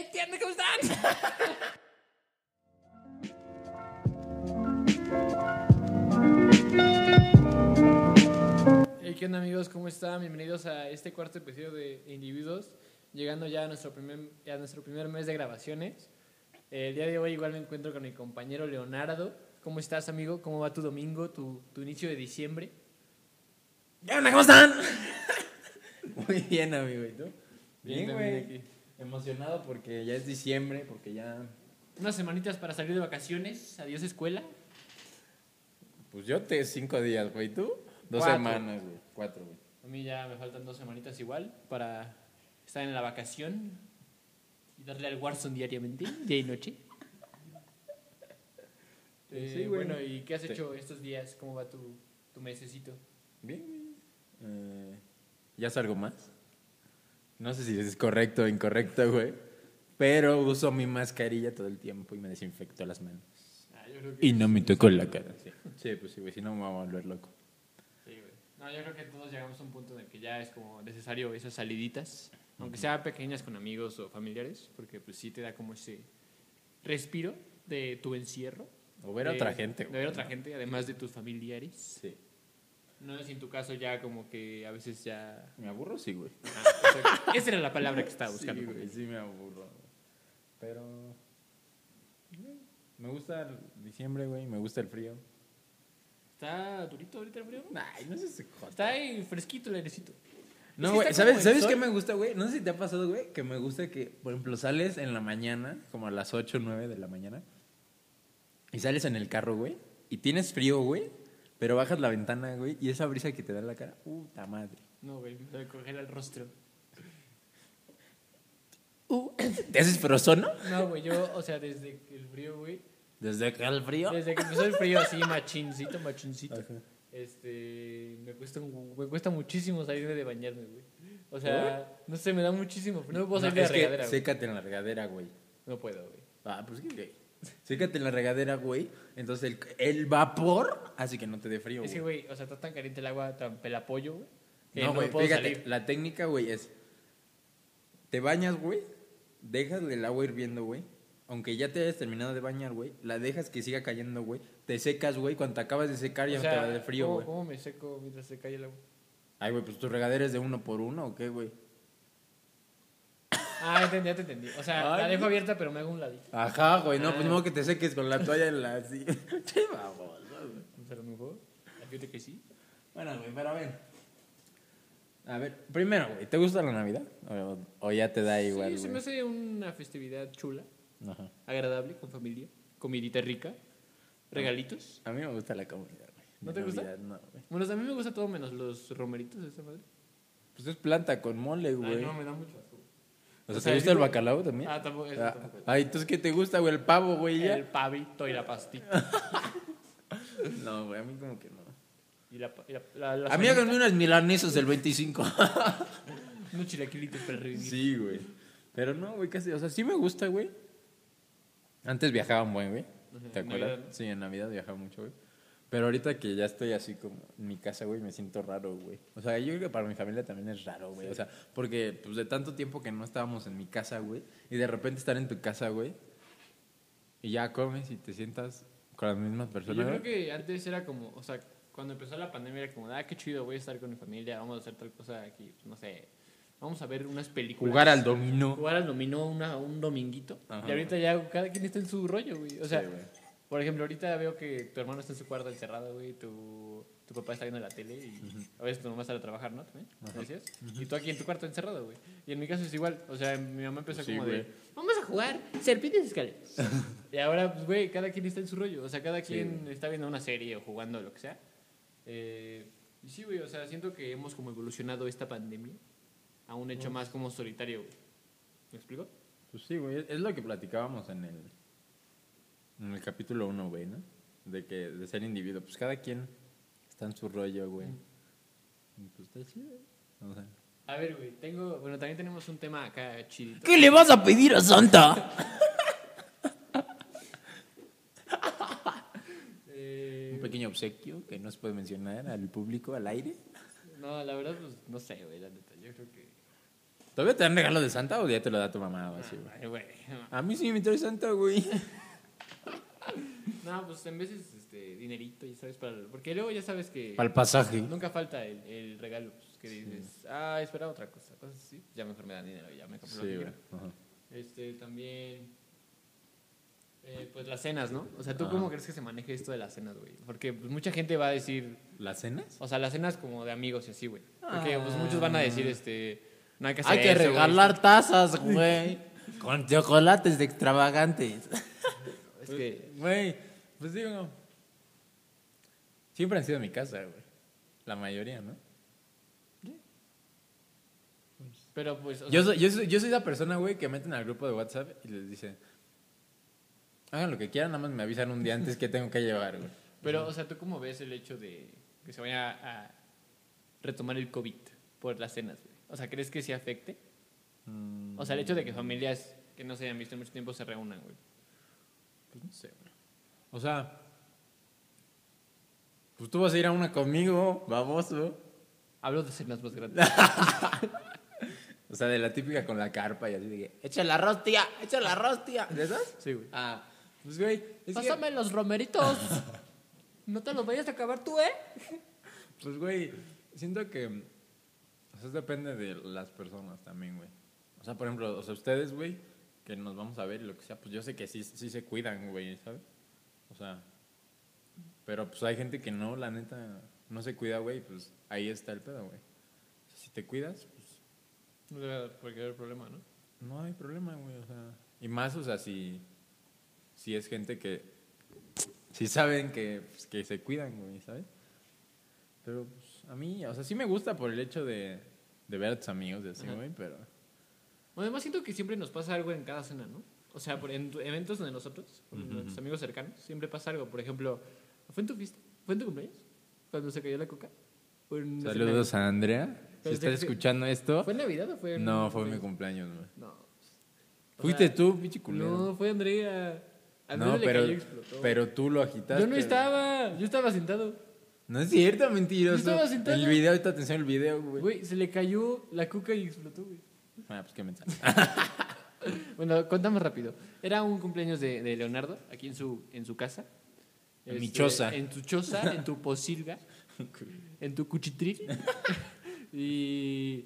¡Hey, ¿qué onda? ¿Cómo están? Hey, ¿qué onda amigos? ¿Cómo están? Bienvenidos a este cuarto episodio de Individuos, llegando ya a nuestro primer, a nuestro primer mes de grabaciones. El día de hoy igual me encuentro con mi compañero Leonardo. ¿Cómo estás, amigo? ¿Cómo va tu domingo, tu, tu inicio de diciembre? ¿Qué onda? ¿Cómo están? Muy bien, amigo. ¿Y tú? Bien, güey. Emocionado porque ya es diciembre, porque ya... Unas semanitas para salir de vacaciones, adiós escuela. Pues yo te cinco días, güey. ¿Tú? Dos Cuatro. semanas, güey. Cuatro, güey. A mí ya me faltan dos semanitas igual para estar en la vacación y darle al Warzone diariamente, día y noche. Eh, Sí, güey. bueno, ¿y qué has Sí. hecho estos días? ¿Cómo va tu, tu mesecito? Bien, güey. Eh, ¿Ya salgo más? No sé si es correcto o incorrecto, güey. Pero uso mi mascarilla todo el tiempo y me desinfecto las manos. Ah, yo creo que Y no me toco la cara. Sí, sí pues sí, güey. Si no me voy a volver loco. Sí, güey. No, yo creo que todos llegamos a un punto en el que ya es como necesario esas saliditas, aunque sean pequeñas con amigos o familiares, porque pues sí te da como ese respiro de tu encierro. O ver a de- otra gente, De güey. ver a otra gente, además de tus familiares. Sí. No es en tu caso ya como que a veces ya... ¿Me aburro? Sí, güey. Ah. Esa era la palabra que estaba buscando. Sí, güey, sí me aburro. Pero. Me gusta el diciembre, güey. Me gusta el frío. ¿Está durito ahorita el frío? Ay, no sé si Está ahí fresquito el airecito. No, Es que güey. ¿Sabes, ¿sabes qué me gusta, güey? No sé si te ha pasado, güey. Que me gusta que, por ejemplo, sales en la mañana, como a las 8 o 9 de la mañana. Y sales en el carro, güey. Y tienes frío, güey. Pero bajas la ventana, güey. Y esa brisa que te da en la cara. Puta madre. No, güey, me congela el rostro. ¿Te haces frozono? No, güey, yo, o sea, desde el frío, güey, Desde que el frío. Desde que empezó el frío así, machincito, machincito. Ajá. Este, me cuesta, me cuesta muchísimo salirme de bañarme, güey. O sea, no sé, me da muchísimo. No me puedo salir No, de la regadera, güey. sécate en la regadera, güey. No puedo, güey. Ah, pues qué gay. Sécate en la regadera, güey. Entonces el, el vapor hace que no te dé frío, Es que, güey. o sea, está tan caliente el agua, tan pelapollo, güey. que No, güey, puedo fíjate, salir. la técnica, güey, es... Te bañas, güey, dejas el agua hirviendo, güey. Aunque ya te hayas terminado de bañar, güey, la dejas que siga cayendo, güey. Te secas, güey, cuando te acabas de secar ya O no te sea, va de frío, ¿cómo, güey. ¿Cómo me seco mientras se cae el agua? Ay, güey, pues tu regadera es de uno por uno, ¿o qué, güey? Ah, entendí, ya te entendí. O sea, Ay, la dejo güey. abierta, pero me hago un ladito. Ajá, güey, no, Ah. pues no que te seques con la toalla en la... Así. Qué baboso, güey. Pero mejor. Fíjate que sí. Bueno, güey, pero a ver. A ver, primero, güey, ¿te gusta la Navidad? O, o ya te da igual, sí, se me güey? hace una festividad chula, Ajá. agradable, con familia, comidita rica, regalitos. A mí me gusta la comida, güey. ¿No te gusta? Navidad, No, güey. Bueno, a mí me gusta todo menos los romeritos de esta madre. Pues es planta con mole, Ay, güey. no, me da mucho. O sea, ¿te gusta el bacalao también? Ah, tampoco, eso Ah, tampoco. Ay, entonces, ¿qué te gusta, güey? El pavo, güey, ya. El pavito y la pastita. No, güey, a mí como que no. Y la, y la, la, la A mí háganme unas milanesas el 25. Unos chilaquilitos para revivir. sí, güey. Pero no, güey, casi. O sea, sí me gusta, güey. Antes viajaba un buen, güey. ¿Te acuerdas? Sí, en Navidad viajaba mucho, güey. Pero ahorita que ya estoy así como en mi casa, güey, me siento raro, güey. O sea, yo creo que para mi familia también es raro, güey. O sea, porque pues de tanto tiempo que no estábamos en mi casa, güey, y de repente estar en tu casa, güey, y ya comes y te sientas con las mismas personas. Yo creo que antes era como, o sea, cuando empezó la pandemia era como, ah, qué chido, voy a estar con mi familia, vamos a hacer tal cosa aquí, no sé, vamos a ver unas películas. Jugar al dominó. Jugar al dominó una, un dominguito. Ajá. Y ahorita ya cada quien está en su rollo, güey. O sea, Sí, güey. Por ejemplo, ahorita veo que tu hermano está en su cuarto encerrado, güey, tu, tu papá está viendo la tele y a veces tu mamá sale a trabajar, ¿no? ¿También? ¿Me decías? Y tú aquí en tu cuarto encerrado, güey. Y en mi caso es igual. O sea, mi mamá empezó Sí, como güey. de, vamos a jugar serpientes escaleras. y ahora, pues, güey, cada quien está en su rollo. O sea, cada quien está viendo una serie o jugando lo que sea. Eh, y sí, güey, o sea, siento que hemos como evolucionado esta pandemia a un hecho más como solitario, güey. ¿Me explico? Pues sí, güey. Es lo que platicábamos en el, en el capítulo 1, güey, ¿no? De que de ser individuo. Pues cada quien está en su rollo, güey. Y Pues está chido. O sea, A ver, güey, tengo, bueno, también tenemos un tema acá chidito. ¿Qué le vas a pedir a Santa? Eh, Un pequeño obsequio que no se puede mencionar al público, al aire. no, la verdad, pues, no sé, güey, la neta, yo creo que... ¿Todavía te dan regalo de Santa o ya te lo da tu mamá o así, güey? Ay, güey. A mí sí me trae Santa, güey. No, pues en veces este, dinerito, ya sabes, para, porque luego ya sabes que Para el pasaje. nunca falta el, el regalo, pues, que dices, ah, espera otra cosa, cosas así, ya mejor me dan dinero, ya me compro lo Sí, que quiero. Ajá. Este, también, eh, pues las cenas, ¿no? O sea, ¿tú Ajá. cómo crees que se maneje esto de las cenas, güey? Porque pues, mucha gente va a decir, ¿Las cenas? o sea, las cenas como de amigos y así, güey. Porque pues muchos van a decir, este, no hay que hacer Hay que eso, güey. regalar tazas, güey. Con chocolates extravagantes. Es que, Güey, pues digo. Siempre han sido mi casa, güey. La mayoría, ¿no? pero pues, o Yo sea, soy, yo, soy, yo soy la persona, güey, que meten al grupo de WhatsApp y les dice: Hagan lo que quieran, nada más me avisan un día antes que tengo que llevar, güey. pero, o sea, ¿tú cómo ves el hecho de que se vaya a retomar el COVID por las cenas, güey? O sea, ¿crees que sí afecte? O sea, el hecho de que familias que no se hayan visto en mucho tiempo se reúnan, güey. Pues no sé, güey. O sea, pues tú vas a ir a una conmigo, baboso. Hablo de cenas más grandes. O sea, de la típica con la carpa y así de que, echa la rostia, echa la rostia. ¿De esas? Sí, güey. Ah, pues güey, que- Pásame los romeritos. no te los vayas a acabar tú, ¿eh? Pues, güey, siento que. O sea, depende de las personas también, güey. O sea, por ejemplo, o sea, ustedes, güey, que nos vamos a ver y lo que sea, pues yo sé que sí, sí se cuidan, güey, ¿sabes? O sea. Pero pues hay gente que no, la neta, no se cuida, güey, pues ahí está el pedo, güey. O sea, si te cuidas, pues No debe haber problema, ¿no? no hay problema, güey, o sea. Y más, o sea, si. Si es gente que. Si saben que, pues, que se cuidan, güey, ¿sabes? Pero pues, a mí, o sea, sí me gusta por el hecho de, de ver a tus amigos y así, güey, pero. Bueno, además siento que siempre nos pasa algo en cada cena, ¿no? O sea, por, en eventos de nosotros, con Ujú, nuestros ujú. amigos cercanos, siempre pasa algo. Por ejemplo, ¿fue en tu fiesta? ¿Fue en tu cumpleaños? Cuando se cayó la coca. ¿O en una Saludos a Andrea. Si estás escuchando esto. ¿Fue en Navidad o fue en No, fue mi cumpleaños? güey. No. O Fuiste sea, tú, pinche culero. No, fue Andrea. Andrea No, le pero, cayó y explotó. pero tú lo agitaste. Yo no estaba, yo estaba sentado. No es cierto, mentiroso. Yo estaba sentado. El video, te enseño el video, güey. Güey, se le cayó la cuca y explotó, güey. Ah, pues qué mensaje. Bueno, contamos rápido. Era un cumpleaños de, de Leonardo, aquí en su, en su casa. Este, En mi choza. En tu choza, en tu posilga, en tu cuchitril. y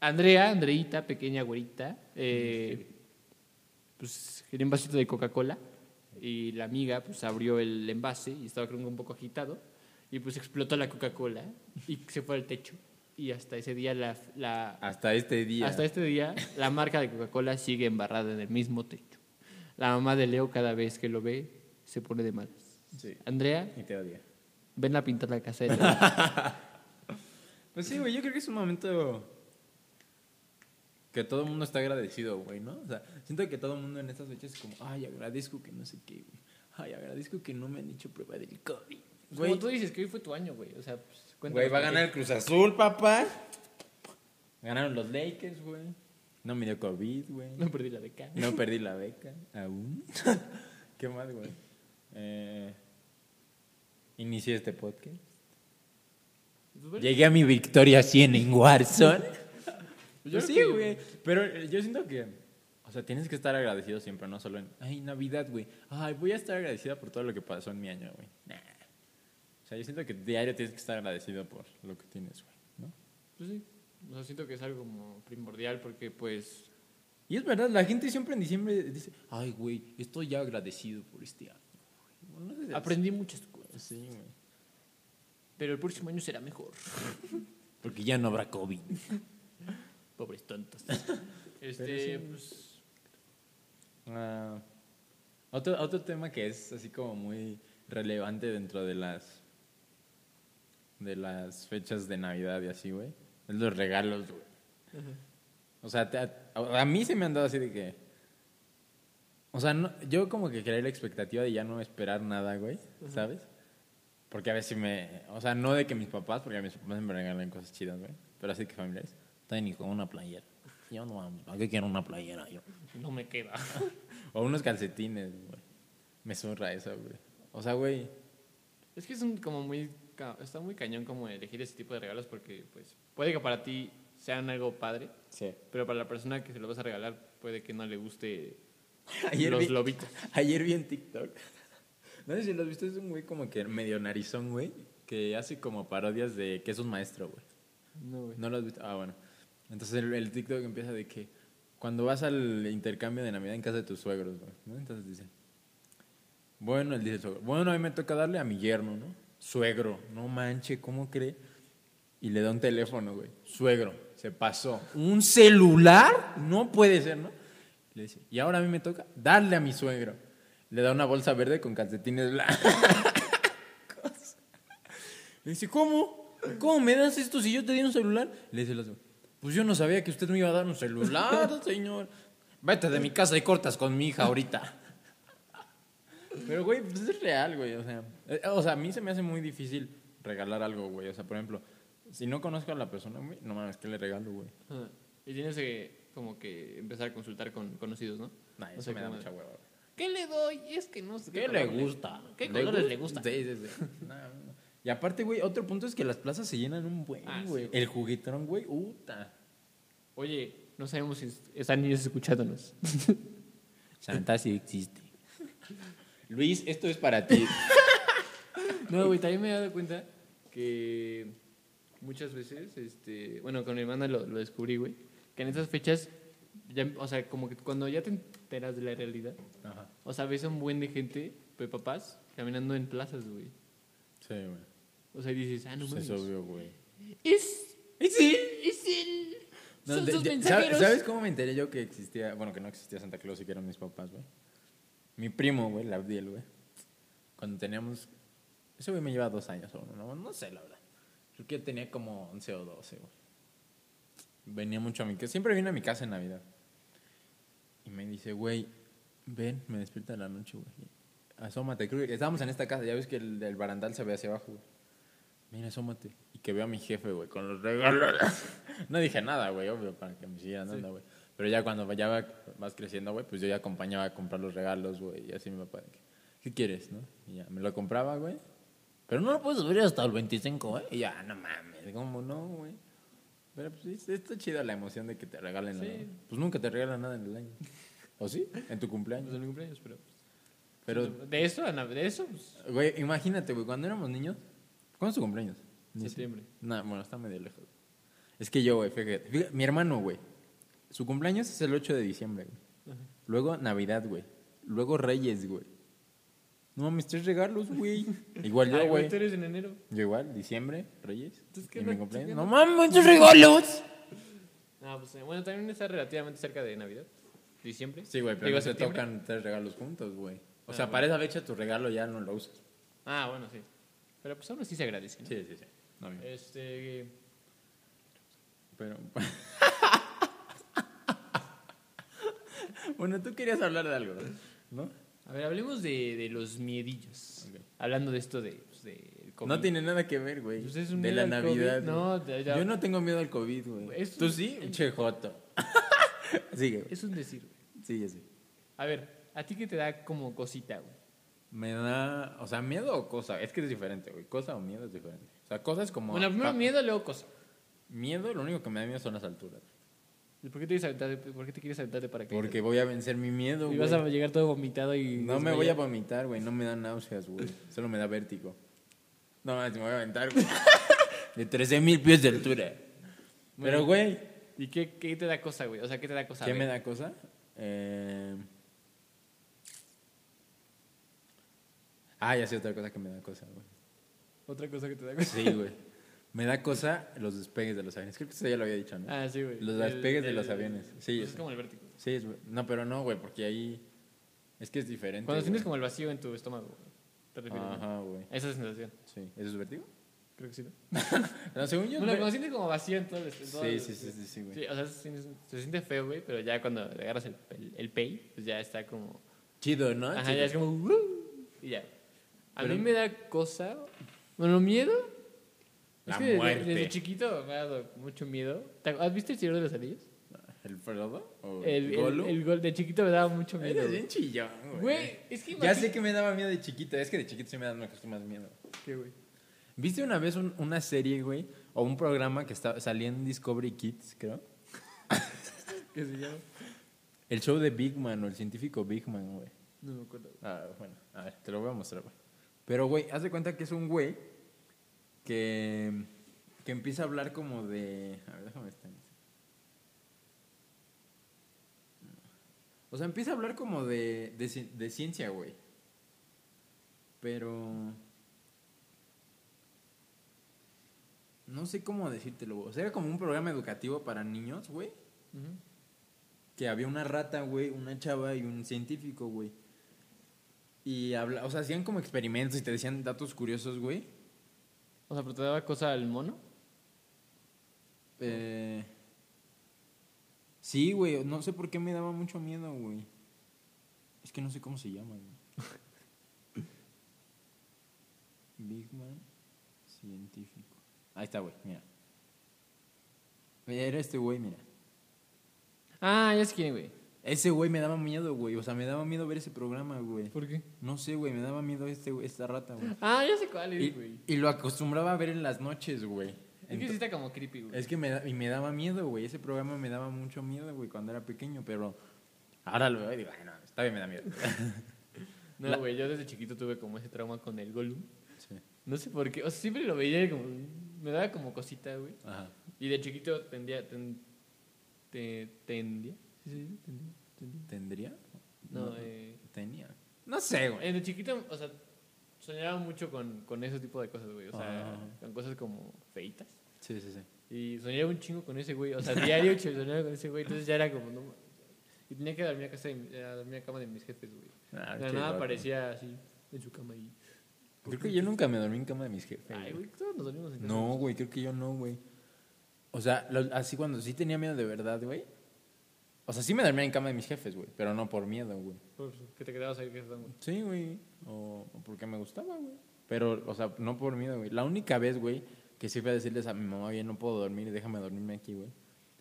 Andrea, Andreita, pequeña güerita, eh, pues quería un vasito de Coca-Cola. Y la amiga, pues abrió el envase y estaba creo un poco agitado. Y pues explotó la Coca-Cola y se fue al techo. Y hasta ese día la, la, Hasta este día. hasta este día, la marca de Coca-Cola sigue embarrada en el mismo techo. La mamá de Leo, cada vez que lo ve, se pone de malas. Sí. Andrea, Y te odia. ven a pintar la casa de. Pues sí, güey, yo creo que es un momento que todo el mundo está agradecido, güey, ¿no? O sea, siento que todo el mundo en estas fechas es como, ay, agradezco que no sé qué, güey. Ay, agradezco que no me han hecho prueba del COVID. Güey, Como tú dices que hoy fue tu año, güey. O sea, pues, güey, va a ganar el Cruz Azul, papá. Ganaron los Lakers, güey. No me dio COVID, güey. No perdí la beca. No perdí la beca, aún. ¿Qué más, güey? Eh, inicié este podcast. Pues, Llegué a mi victoria 100 en Warzone. yo Pues sí, güey. Pero yo siento que, o sea, tienes que estar agradecido siempre, no solo en, ay, Navidad, güey. Ay, voy a estar agradecida por todo lo que pasó en mi año, güey. Nah. Sea, yo siento que diario tienes que estar agradecido por lo que tienes, güey, ¿no? Pues sí. O sea, siento que es algo como primordial porque, pues, Y es verdad, la gente siempre en diciembre dice, ay, güey, estoy ya agradecido por este año. güey". Bueno, no sé si- aprendí muchas cosas. Sí, güey. Pero el próximo año será mejor. Porque ya no habrá COVID. Pobres tontos. Este, sí. pues, Ah, otro, otro tema que es así como muy relevante dentro de las de las fechas de Navidad y así, güey. Es los regalos, güey. O sea, te- a, a mí se me han dado así de que... O sea, no- yo como que creé la expectativa de ya no esperar nada, güey, ¿sabes? Porque a veces me... O sea, no de que mis papás, porque a mis papás me regalan cosas chidas, güey. Pero así que familiares. Está ni con una playera. Yo no, mames, ¿para qué quiero una playera yo? no me queda. O unos calcetines, güey. Me zurra eso, güey. O sea, güey. Es que es un, como muy, está muy cañón como elegir ese tipo de regalos porque pues puede que para ti sean algo padre, Sí. pero para la persona que se lo vas a regalar puede que no le guste Ayer los vi, lobitos. ayer vi en TikTok. No sé si lo has visto, es un güey como que medio narizón, güey, que hace como parodias de que es un maestro, güey. No, güey. ¿No lo has visto? Ah, bueno. Entonces el, el TikTok empieza de que cuando vas al intercambio de Navidad en casa de tus suegros, güey, ¿no? Entonces dice, bueno, él dice bueno, a mí me toca darle a mi yerno, ¿no? Suegro, no manche, ¿cómo cree? Y le da un teléfono, güey. Suegro, se pasó. ¿Un celular? No puede ser, ¿no? Le dice, y ahora a mí me toca darle a mi suegro. Le da una bolsa verde con calcetines blancos. Le dice, ¿cómo? ¿Cómo me das esto si yo te di un celular? Le dice el otro, pues yo no sabía que usted me iba a dar un celular, señor. Vete de mi casa y cortas con mi hija ahorita. Pero, güey, pues es real, güey. O sea, o sea, a mí se me hace muy difícil regalar algo, güey. O sea, por ejemplo, si no conozco a la persona, güey, no mames, ¿qué le regalo, güey? Y tienes que como que empezar a consultar con conocidos, ¿no? Nah, O eso sea, me da mucha hueva. güey. ¿Qué le doy? Es que no sé ¿Qué le gusta? ¿Qué colores le gusta? Sí, sí, sí. No. Y aparte, güey, otro punto es que las plazas se llenan un buen, Ah, güey. El juguetrón, güey, uta. Oye, no sabemos si están niños escuchándonos. Santa sí existe. Luis, esto es para ti. No, güey, también me he dado cuenta que muchas veces, este, bueno, con mi hermana lo, lo descubrí, güey, que en esas fechas, ya, o sea, como que cuando ya te enteras de la realidad, Ajá. o sea, ves a un buen de gente, de papás, caminando en plazas, güey. Sí, güey. O sea, y dices, ah, no Pues mames. es obvio, güey. Es, es él, es él. No, Son de- sus mensajeros. ¿sabes, ¿Sabes cómo me enteré yo que existía? Bueno, que no existía Santa Claus y que eran mis papás, güey. Mi primo, güey, Labdiel, güey. Cuando teníamos. Ese güey me lleva dos años o no, no sé, la verdad. Creo que tenía como 11 o 12, güey. Venía mucho a mi casa. Siempre viene a mi casa en Navidad. Y me dice, güey, ven, me despierta en la noche, güey. Asómate, creo que estábamos en esta casa. Ya ves que el, el barandal se ve hacia abajo, güey. Mira, asómate. Y que veo a mi jefe, güey, con los regalos. no dije nada, güey, obvio, para que me siguieran dando, güey. Pero ya cuando ya va- vas creciendo, güey, pues yo ya acompañaba a comprar los regalos, güey. Y así mi papá, ¿qué quieres, no? Y ya, me lo compraba, güey. Pero no lo puedes subir hasta el 25, güey. Y ya, no mames, ¿cómo no, güey? Pero pues sí, está chida la emoción de que te regalen Sí. algo. Pues nunca te regalan nada en el año. ¿O sí? En tu Pues cumpleaños. en mi cumpleaños, pero... Pero, De eso, de eso, pues, güey, imagínate, güey, cuando éramos niños. ¿Cuándo es tu cumpleaños? Septiembre. No, bueno, está medio lejos. Es que yo, güey, fíjate, fíjate, mi hermano, güey, su cumpleaños es el 8 de diciembre, güey. Luego Navidad, güey. Luego Reyes, güey. No mames, tres regalos, güey. Igual yo, güey. tú eres en enero. Yo igual, diciembre, Reyes. Entonces, ¿qué y no- mames, tres regalos. No, pues eh, bueno, también está relativamente cerca de Navidad. Diciembre. Sí, güey, pero Digo, no se tocan tres regalos juntos, güey. O Ah, sea, bueno. para esa fecha tu regalo ya no lo usas. Ah, bueno, sí. Pero pues aún así se agradece, ¿no? Sí, sí, sí. No. Este... Pero. bueno, tú querías hablar de algo, ¿no? A ver, hablemos de, de los miedillos. Ok. Hablando de esto de... Pues, COVID. No tiene nada que ver, güey. Pues es un de la. Navidad. No, ya- Yo no tengo miedo al COVID, güey. ¿Tú un- sí? Che joto. Sigue. Es un decir, güey. Sí. A ver, ¿a ti qué te da como cosita, güey? Me da. O sea, miedo o cosa. Es que es diferente, güey. Cosa o miedo es diferente. O sea, cosa es como. Bueno, primero miedo, luego cosa. Miedo, lo único que me da miedo son las alturas. ¿Y ¿Por qué te quieres aventar, por qué te quieres aventar de paracaídas? Porque voy a vencer mi miedo, Y güey. vas a llegar todo vomitado y... No me voy a vomitar, güey. No me da náuseas, güey. Solo me da vértigo. No, me voy a aventar, güey. De 13 mil pies de altura. Pero, güey, ¿Y qué, qué te da cosa, güey? O sea, ¿qué te da cosa? ¿qué me da cosa? Eh... Ah, ya sé otra cosa que me da cosa, güey. Otra cosa que te da cosa. Sí, güey. Me da cosa los despegues de los aviones. Creo que eso ya lo había dicho, ¿no? Ah, sí, güey. Los El- despegues de el- los aviones. Sí, pues es como el vértigo. Sí, es. No, pero no, güey, porque ahí... Es que es diferente, Cuando sientes como el vacío en tu estómago, güey. ¿Te refieres? Ajá, güey. Esa sensación. Sí. ¿Eso es vértigo? Creo que sí, ¿no? No, según yo... Bueno, cuando sientes como vacío en todo el... todo Sí, sí, sí, sí, sí, güey. Sí, o sea, se siente, feo, güey, pero ya cuando le agarras el, el, pay, pues ya está como... Chido, ¿no? Ajá, ya es como... Y ya. A mí me da cosa... Bueno, miedo... La es que desde- muerte. Desde, chiquito me ha dado mucho miedo. ¿Te- ¿Has visto El Señor de los Anillos? ¿El Frodo? ¿O El, el, el gol de chiquito me daba mucho miedo. Eres bien chillón, güey. Es que Ya sé que me daba miedo de chiquito. Es que de chiquito sí me da me costó más miedo. ¿Qué, güey? ¿Viste una vez un- una serie, güey? O un programa que estaba, salía en Discovery Kids, creo. ¿Qué se llama? El show de Big Man o el científico Big Man, güey. No me acuerdo. Ah, bueno, a ver, te lo voy a mostrar, güey. Pero, güey, haz de cuenta que es un güey que, que empieza a hablar como de... A ver, déjame estar. O sea, empieza a hablar como de, de, de ciencia, güey. Pero... No sé cómo decírtelo, güey. O sea, era como un programa educativo para niños, güey. Que había una rata, güey, una chava y un científico, güey. Y habla, o sea, hacían como experimentos y te decían datos curiosos, güey. O sea, pero te daba cosa al mono. Eh, sí, güey, no sé por qué me daba mucho miedo, güey. Es que no sé cómo se llama, güey. Big Man científico. Ahí está, güey, mira. Era este güey, mira. Ah, ya sé quién, güey. Ese güey me daba miedo, güey. O sea, me daba miedo ver ese programa, güey. ¿Por qué? No sé, güey, me daba miedo este, esta rata, güey. Ah, ya sé cuál es, Y, güey. y lo acostumbraba a ver en las noches, güey. Es que sí está como creepy, güey. Es que me, da- y me daba miedo, güey. Ese programa me daba mucho miedo, güey, cuando era pequeño, pero ahora lo veo y digo, ay, no, está bien, me da miedo. No, güey, yo desde chiquito tuve como ese trauma con el Gollum. Sí. No sé por qué. O sea, siempre lo veía y como... Me daba como cosita, güey. Ajá. Y de chiquito tendía... Ten, te- tendía. ¿Tendría? No, eh... Tenía. No sé, güey. eh, De chiquito, o sea, soñaba mucho con, con ese tipo de cosas, güey. O sea, Ah. con cosas como feitas. Sí, sí, sí. Y soñaba un chingo con ese güey. O sea, diario soñaba con ese güey. Entonces ya era como, no. Y tenía que dormir a, casa de, mi- a dormir a cama de mis jefes, güey. Ah, de nada loco. aparecía así, en su cama y... Creo que yo nunca me dormí en cama de mis jefes. Ay, güey. güey, todos nos dormimos en casa. No, güey, creo que yo no, güey. O sea, lo- así cuando sí tenía miedo de verdad, güey. O sea, sí me dormía en cama de mis jefes, güey, pero no por miedo, güey. Por que te quedabas ahí que güey. Sí, güey. O, o porque me gustaba, güey. Pero, o sea, no por miedo, güey. La única vez, güey, que sí fui a decirles a mi mamá, oye, no puedo dormir, déjame dormirme aquí, güey.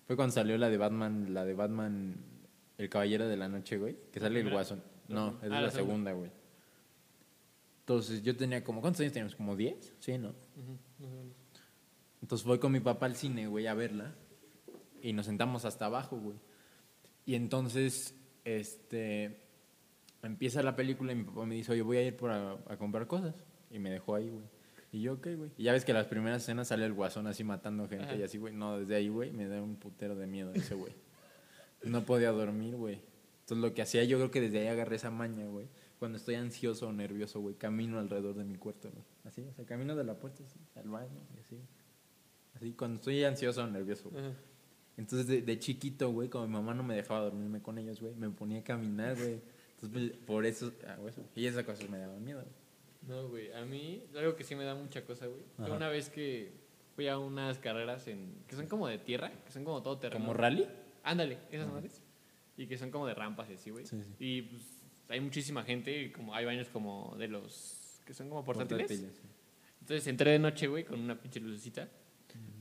Fue cuando salió la de Batman, la de Batman, El Caballero de la Noche, güey. Que sale el guasón. No, es Ah, la, segunda, güey. Entonces yo tenía como, ¿cuántos años teníamos? ¿Como 10? Sí, ¿no? Entonces voy con mi papá al cine, güey, a verla. Y nos sentamos hasta abajo, güey. Y entonces, este, empieza la película y mi papá me dice, oye, voy a ir por a, a comprar cosas. Y me dejó ahí, güey. Y yo, ok, güey. Y ya ves que las primeras escenas sale el guasón así matando gente Ajá. y así, güey. No, desde ahí, güey, me da un putero de miedo ese, güey. No podía dormir, güey. Entonces lo que hacía, yo creo que desde ahí agarré esa maña, güey. Cuando estoy ansioso o nervioso, güey, camino alrededor de mi cuarto, güey. Así, o sea, camino de la puerta así, al baño y así. Así, cuando estoy ansioso o nervioso, güey. Entonces, de, de chiquito, güey, como mi mamá no me dejaba dormirme con ellos, güey, me ponía a caminar, güey. Entonces, pues, por eso, hago eso. Y esas cosas me daban miedo, güey. No, güey, a mí algo que sí me da mucha cosa, güey. Fue una vez que fui a unas carreras en que son como de tierra, que son como todo terreno. ¿Como rally? Ándale, esas madres. Y que son como de rampas y así, güey. Sí, sí. Y pues hay muchísima gente y como hay baños como de los que son como portátiles. Portátiles, sí. Entonces entré de noche, güey, con una pinche lucecita.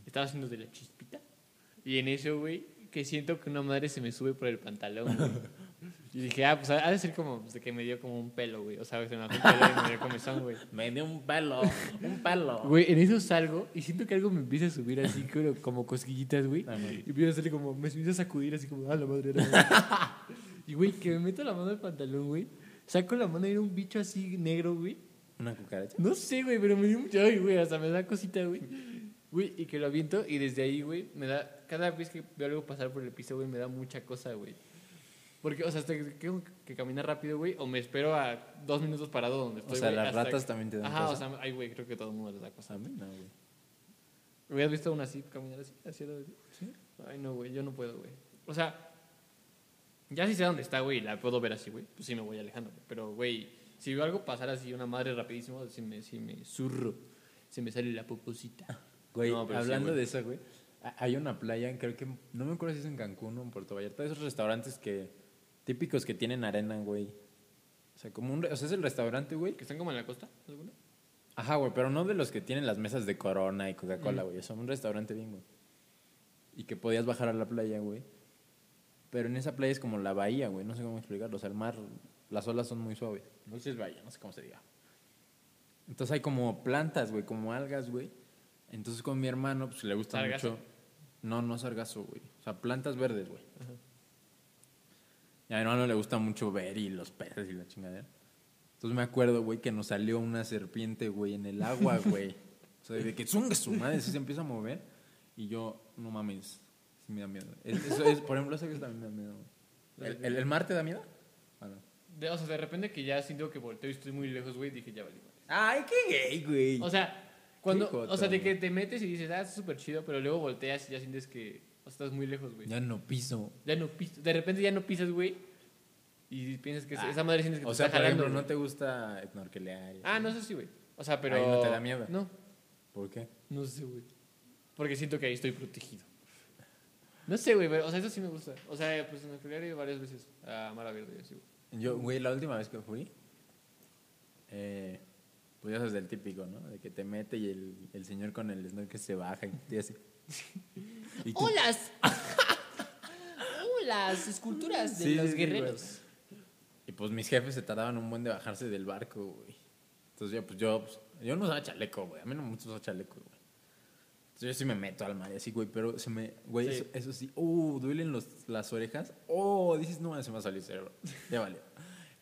Estaba haciendo de la chispita. Y en eso, güey, que siento que una madre se me sube por el pantalón, güey. Y dije, ah, pues ha de ser como pues, de que me dio como un pelo, güey. O sea, se me bajó el pelo y me dio comezón, güey. Me dio un pelo, un pelo. Güey, en eso salgo y siento que algo me empieza a subir así, como, como cosquillitas, güey. Ah. Y empiezo a salir como, me empieza a sacudir así como, ah, la madre era. madre". y güey, que me meto la mano al pantalón, güey. Saco la mano y era un bicho así negro, güey. ¿Una cucaracha? No sé, güey, pero me dio mucho, ay, güey, hasta me da cosita, güey. Güey, y que lo aviento y desde ahí, güey, me da, cada vez que veo algo pasar por el piso, güey, me da mucha cosa, güey. Porque, o sea, hasta que tengo que caminar rápido, güey, o me espero a dos minutos parado donde O estoy, sea, güey, las ratas que- también te dan Ajá, cosa. o sea, ay, güey, creo que todo el mundo les da cosa. A mí no, güey. ¿Hubieras visto una así caminar así? así? ¿Sí? Ay, no, güey, yo no puedo, güey. O sea, ya si sé dónde está, güey, la puedo ver así, güey, pues sí me voy alejando. güey. Pero, güey, si veo algo pasar así, una madre rapidísimo, si me, si me zurro, se me sale la poposita. Güey, No, pero sí, hablando de eso, güey, ha- hay una playa, creo que, no me acuerdo si es en Cancún o en Puerto Vallarta, esos restaurantes que, típicos que tienen arena, güey. O sea, como un, o sea, es el restaurante, güey. ¿Que están como en la costa? ¿Alguno? Ajá, güey, pero no de los que tienen las mesas de Corona y Coca-Cola, Mm. güey. Es un restaurante bien, güey. Y que podías bajar a la playa, güey. Pero en esa playa es como la bahía, güey. No sé cómo explicarlo. O sea, el mar, las olas son muy suaves. No sé si es bahía, no sé cómo se diga. Entonces hay como plantas, güey, como algas, güey. Entonces con mi hermano, pues le gusta ¿Sargazo? mucho. No, no sargazo, güey. O sea, plantas verdes, güey. Y a mi hermano le gusta mucho ver y los peces y la chingadera. Entonces me acuerdo, güey, que nos salió una serpiente, güey, en el agua, güey. O sea, de que zunga su madre, se empieza a mover. Y yo, no mames, sí me da miedo. Es- Eso es, por ejemplo, eso que también me da miedo. ¿El, el, el mar te da miedo? ¿O no? De- o sea, de repente que ya siento que volteo y estoy muy lejos, güey, dije, ya vale. Ay, qué gay, güey. O sea, cuando, o sea, de que te metes y dices, ah, es súper chido, pero luego volteas y ya sientes que o sea, estás muy lejos, güey. Ya. ya no piso. no pisas, de repente ya no pisas, güey, y piensas que esa madre sientes que O te sea, está por jalando. ejemplo, ¿no te gusta snorkelear? Ah, no sé si, güey. O sea, pero... Ahí no te da miedo. No, ¿Por qué? no sé, güey. Porque siento que ahí estoy protegido. No sé, güey, pero, o sea, eso sí me gusta. O sea, pues en el he ido varias veces a Mar Abierta y así, güey. Yo, güey, la última vez que fui, eh, pues ya sabes del típico, ¿no? De que te mete y el, el señor con el snorkel se baja y te hace... Y tú- ¡Holas! ¡Holas! Esculturas de Sí, los guerreros. Y pues mis jefes se tardaban un buen de bajarse del barco, güey. Entonces yo, pues yo, pues, yo no usaba chaleco, güey. A mí no me gusta usar chaleco, güey. Entonces yo sí me meto al mar y así, güey. Pero se me, güey, Sí. eso, eso sí, uh, duelen los, las orejas. Oh, dices, no, se me va a salir el cerebro. Ya vale.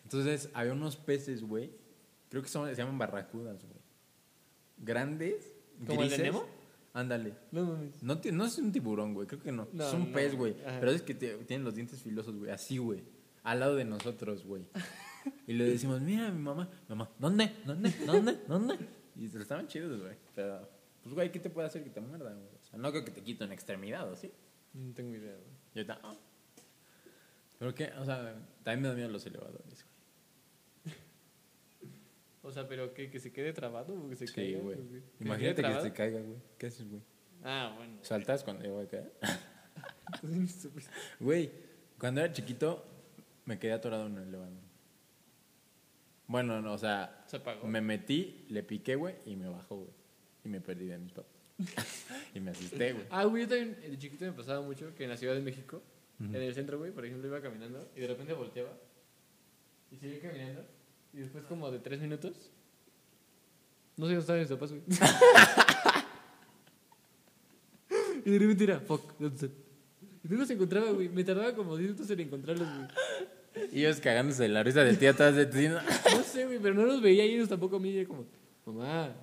Entonces había unos peces, güey. Creo que son, se llaman barracudas, güey. Grandes, ¿Como el de. Nemo? Ándale. No. No, no es un tiburón, güey, creo que no. No, es un pez, güey. Pero es que te- tienen los dientes filosos, güey. Así, güey. Al lado de nosotros, güey. Y le decimos, mira, mi mamá. Mamá, ¿dónde? ¿Dónde? ¿Dónde? ¿Dónde? Y estaban chidos, güey. Pero, pues, güey, ¿qué te puede hacer que te muerda, güey? O sea, no creo que te quite una extremidad, ¿o sí? No tengo idea, güey. Y ahorita, ah. ¿Pero qué? O sea, también me da miedo los elevadores, güey. O sea, pero ¿qué? ¿Que se quede trabado o que se Sí, caiga? güey. ¿Que se Imagínate que se caiga, güey. ¿Qué haces, güey? Ah, bueno. ¿Saltas cuando yo voy a caer? Güey, cuando era chiquito me quedé atorado en el elevador. Bueno, no, o sea, Se apagó. me metí, le piqué, güey, y me bajó, güey. Y me perdí de mis papás. y me asusté, güey. Ah, güey, yo también de chiquito me pasaba mucho que en la Ciudad de México, en el centro, güey, por ejemplo, iba caminando y de repente volteaba y seguía caminando y después como de tres minutos, no sé dónde estaban mis papás, güey. y de repente era, fuck, ¿dónde? Y no los encontraba, güey. Me tardaba como 10 minutos en encontrarlos, güey. Y ellos cagándose de la risa del tío atrás de ti. ¿no? No sé, güey, pero no los veía y ellos tampoco a mí. Y era como, mamá.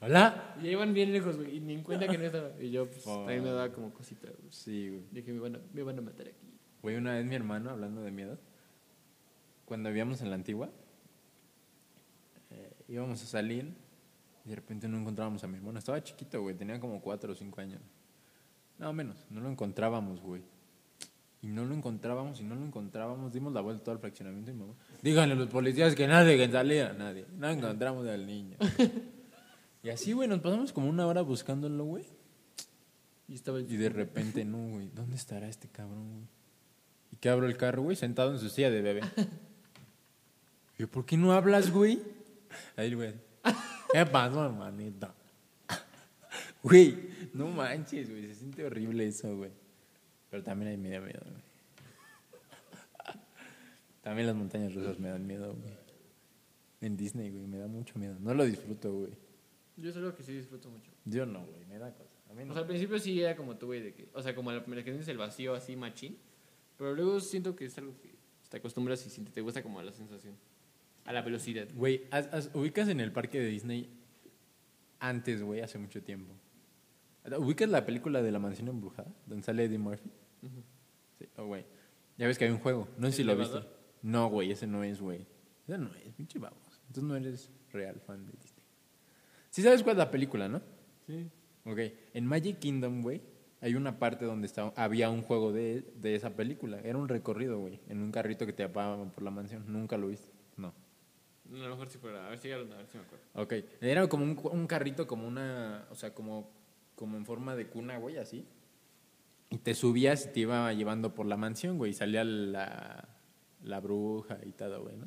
Hola. Y ya iban bien lejos, güey, y ni en cuenta que no estaba. Y yo, pues, Oh. también me daba como cosita, güey. Sí, güey. Dije, me van a, me van a matar aquí. Güey, una vez mi hermano, hablando de miedo, cuando vivíamos en la antigua, íbamos a salir y de repente no encontrábamos a mi hermano. Estaba chiquito, güey, tenía como cuatro o cinco años. No, menos, no lo encontrábamos, güey. Y no lo encontrábamos y no lo encontrábamos. Dimos la vuelta todo el fraccionamiento y mamá. Díganle a los policías que nadie que saliera, nadie. No encontramos al niño. y así, güey, nos pasamos como una hora buscándolo, güey. Y estaba Y de repente, no, güey, ¿dónde estará este cabrón, güey? Y que abro el carro, güey, sentado en su silla de bebé. Y yo, ¿por qué no hablas, güey? Ahí, güey. ¿Qué pasó, hermanito? Güey, no manches, güey, se siente horrible eso, güey. Pero también ahí me da miedo, güey. También las montañas rusas me dan miedo, güey. En Disney, güey, me da mucho miedo. No lo disfruto, güey. Yo es algo que sí disfruto mucho. Yo no, güey, me da cosa. A mí O sea, al principio sí era como tú, güey, de que, o sea, como la primera que tienes el vacío así machín, pero luego siento que es algo que te acostumbras y siente- te gusta como la sensación, a la velocidad. Güey, ¿has- has- ubicas en el parque de Disney antes, güey, hace mucho tiempo. ¿Ubicas la película de la mansión embrujada? Donde sale Eddie Murphy. Sí, oh, güey. Ya ves que hay un juego. No sé si ¿El lo elevador? viste. No, güey, ese no es, güey. Ese no es, pinche vamos. Entonces no eres real fan de Disney. Sí sabes cuál es la película, ¿no? Sí. Ok. En Magic Kingdom, güey, hay una parte donde estaba, había un juego de, de esa película. Era un recorrido, güey, en un carrito que te llevaban por la mansión. Nunca lo viste. No. A lo mejor sí fuera, a ver si, a ver si me acuerdo. Ok, era como un carrito, como una, o sea, como, como en forma de cuna, güey, así. Y te subías y te iba llevando por la mansión, güey, y salía la, la bruja y todo, güey, ¿no?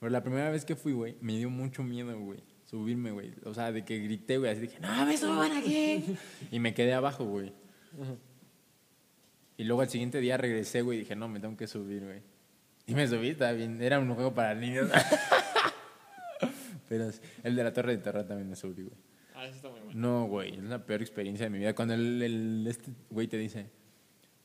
Pero la primera vez que fui, güey, me dio mucho miedo, güey, subirme, güey. O sea, de que grité, güey, así dije, no, me suban aquí. y me quedé abajo, güey. Y luego al siguiente día regresé, güey, y dije, no, me tengo que subir, güey. Y me subí, estaba bien, era un juego para niños. Pero el de la Torre de Terra también me subí, güey. Ah, eso está muy bueno. No, güey, es la peor experiencia de mi vida. Cuando el, el- este güey te dice,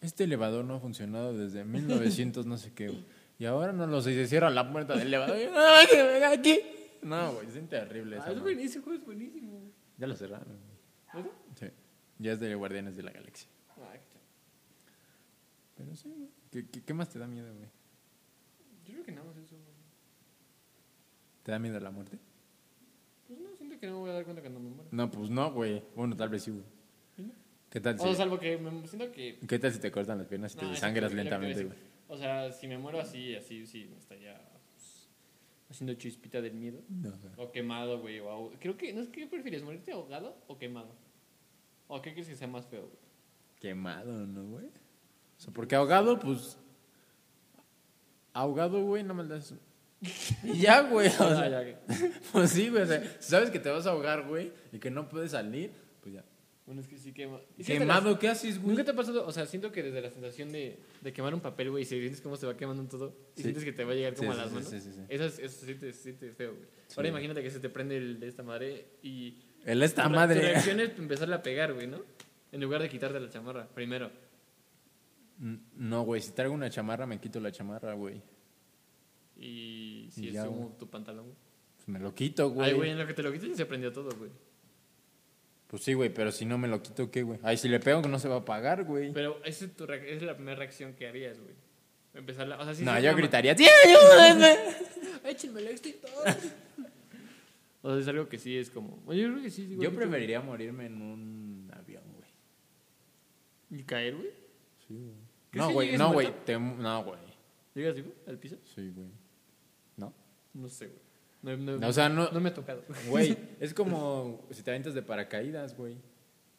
este elevador no ha funcionado desde 1900 no sé qué, güey. Y ahora no lo sé, se cierra la puerta del elevador. y, ¡Ay, que venga aquí! No, güey, es terrible Ah, esa es buenísimo, es buenísimo. Ya lo cerraron. ¿Eso? Sí. Ya es de Guardianes de la Galaxia. Ah. Pero sí, güey. ¿Qué, qué, qué más te da miedo, güey? Yo creo que nada más eso. ¿Te da miedo la muerte? Pues no, siento que no me voy a dar cuenta cuando me muera. No, pues no, güey. Bueno, tal vez sí, güey. ¿Qué tal O si, salvo que me siento que... ¿qué tal si te cortan las piernas y te desangras lentamente, te güey? O sea, si me muero así, así, sí, me estaría pues, haciendo chispita del miedo. No. O quemado, güey. O Creo que, no sé qué prefieres, morirte ahogado o quemado. ¿O qué crees que sea más feo, güey? Quemado, ¿no, güey? O sea, porque ahogado, pues. Ahogado, güey, no me das. Y ya, güey. O sea, ya, que- pues sí, güey. O sea, si sabes que te vas a ahogar, güey, y que no puedes salir, pues ya. Bueno, es que sí quema. Y Quemado, ¿qué haces, las- güey? ¿Nunca te ha pasado? O sea, siento que desde la sensación de, de quemar un papel, güey, y si sientes cómo se va quemando en todo, y Sí. sientes que te va a llegar como Sí, a las manos. sí, sí, sí. Eso, es, eso sí te siente feo, güey. Sí. Ahora imagínate que se te prende el de esta madre y. El esta tu re- Tu madre. reacción es empezarle a pegar, güey, ¿no? En lugar de quitarte la chamarra, primero. No, güey, si traigo una chamarra, me quito la chamarra, güey. Y si Y es ya, güey. tu pantalón, güey. Pues me lo quito, güey. Ay, güey, en lo que te lo quitas ya se prendió todo, güey. Pues sí, güey, pero si no me lo quito, ¿qué, güey? Ay, si le pego, que no se va a apagar, güey. Pero esa es, tu esa es la primera reacción que harías, güey. Empezar la, o sea, sí, no, yo no, gritaría, ¡Sí, ayúdenme! Échenme el extintor. o sea, es algo que sí es como. Yo creo que sí. igual Yo preferiría morirme en un avión, güey. ¿Y caer, güey? Sí, güey. ¿Crees No, güey, no, güey. No, güey. ¿Llegas vivo al piso? Sí, güey. ¿No? No sé, güey. No, no- No, o sea, no- no me ha tocado. Güey, es como si te avientas de paracaídas, güey.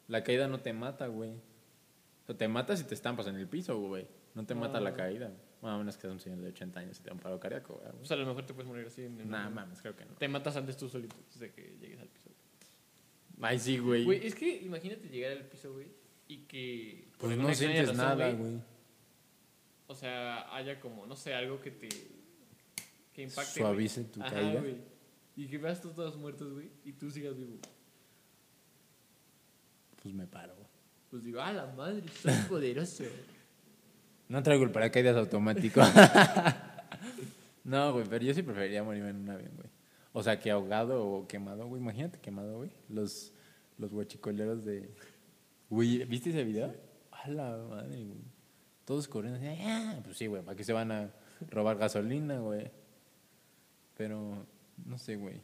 La caída no te mata, güey. O sea, te matas y te estampas en el piso, güey. No te mata la Ah. caída. Bueno, a menos que seas un señor de 80 años y te da un paro cardíaco, güey. O sea, a lo mejor te puedes morir así. En, Nah, mames, creo que no. Te matas antes tú solito antes de que llegues al piso. Ay, sí, güey. Güey, es que imagínate llegar al piso, güey, y que. Pues no sientes razón, nada, güey. O sea, haya como, no sé, algo que te. que impacte. Suavice güey. tu Ajá, caída. güey. Y que veas todos, todos muertos, güey, y tú sigas vivo. Pues me paro, güey. Pues digo, ah, la madre, soy poderoso. No traigo el paracaídas automático. no, güey, pero yo sí preferiría morirme en un avión, güey. O sea, que ahogado o quemado, güey. Imagínate quemado, güey. Los, los guachicoleros de... Güey, ¿viste ese video? A la madre, güey. Todos corriendo así, "Ah". Pues sí, güey, ¿para qué se van a robar gasolina, güey? Pero, no sé, güey.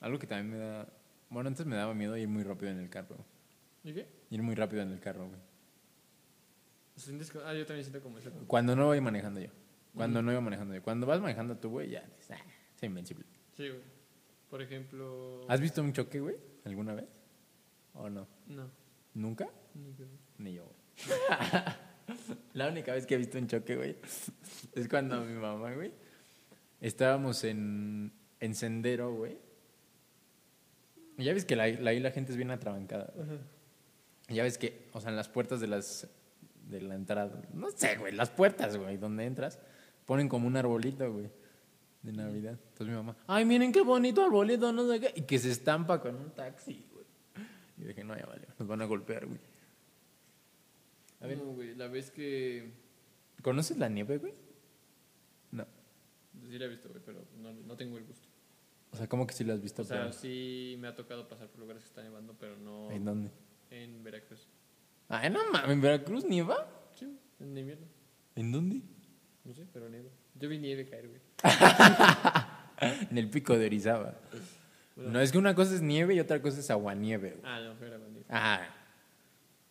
Algo que también me da... Bueno, antes me daba miedo ir muy rápido en el carro. ¿Y qué? Ir muy rápido en el carro, güey. ¿Sientes que- Ah, yo también siento como eso. Cuando no voy manejando yo. Cuando no iba manejando yo. Cuando vas manejando tú, güey, ya dices, "Ah, soy invencible. Sí, güey. Por ejemplo. ¿Has visto un choque, güey? ¿Alguna vez? ¿O no? No. ¿Nunca? ni que- Ni yo, güey. La única vez que he visto un choque, güey, es cuando mi mamá, güey, estábamos en, en sendero, güey. Y ya ves que la, ahí la gente es bien atrabancada. Y Ya ves que, o sea, en las puertas de las de la entrada, no sé, güey, las puertas, güey, donde entras, ponen como un arbolito, güey, de Navidad. Entonces mi mamá, ay, miren qué bonito arbolito, no sé qué, y que se estampa con un taxi, güey. Y dije, no, ya vale, nos van a golpear, güey. A ver. No, güey, la vez que. ¿Conoces la nieve, güey? No. Sí la he visto, güey, pero no, no tengo el gusto. O sea, ¿cómo que sí la has visto? O sea, pero- sí me ha tocado pasar por lugares que está nevando, pero no ¿En dónde? en Veracruz. Ay, no mames, ¿en Veracruz nieva? Sí, en invierno. ¿En dónde? No sé, pero nieva. Yo vi nieve caer, güey. En el pico de Orizaba. Bueno. No, es que una cosa es nieve y otra cosa es aguanieve, güey. Ah, no, era nieve. Ah,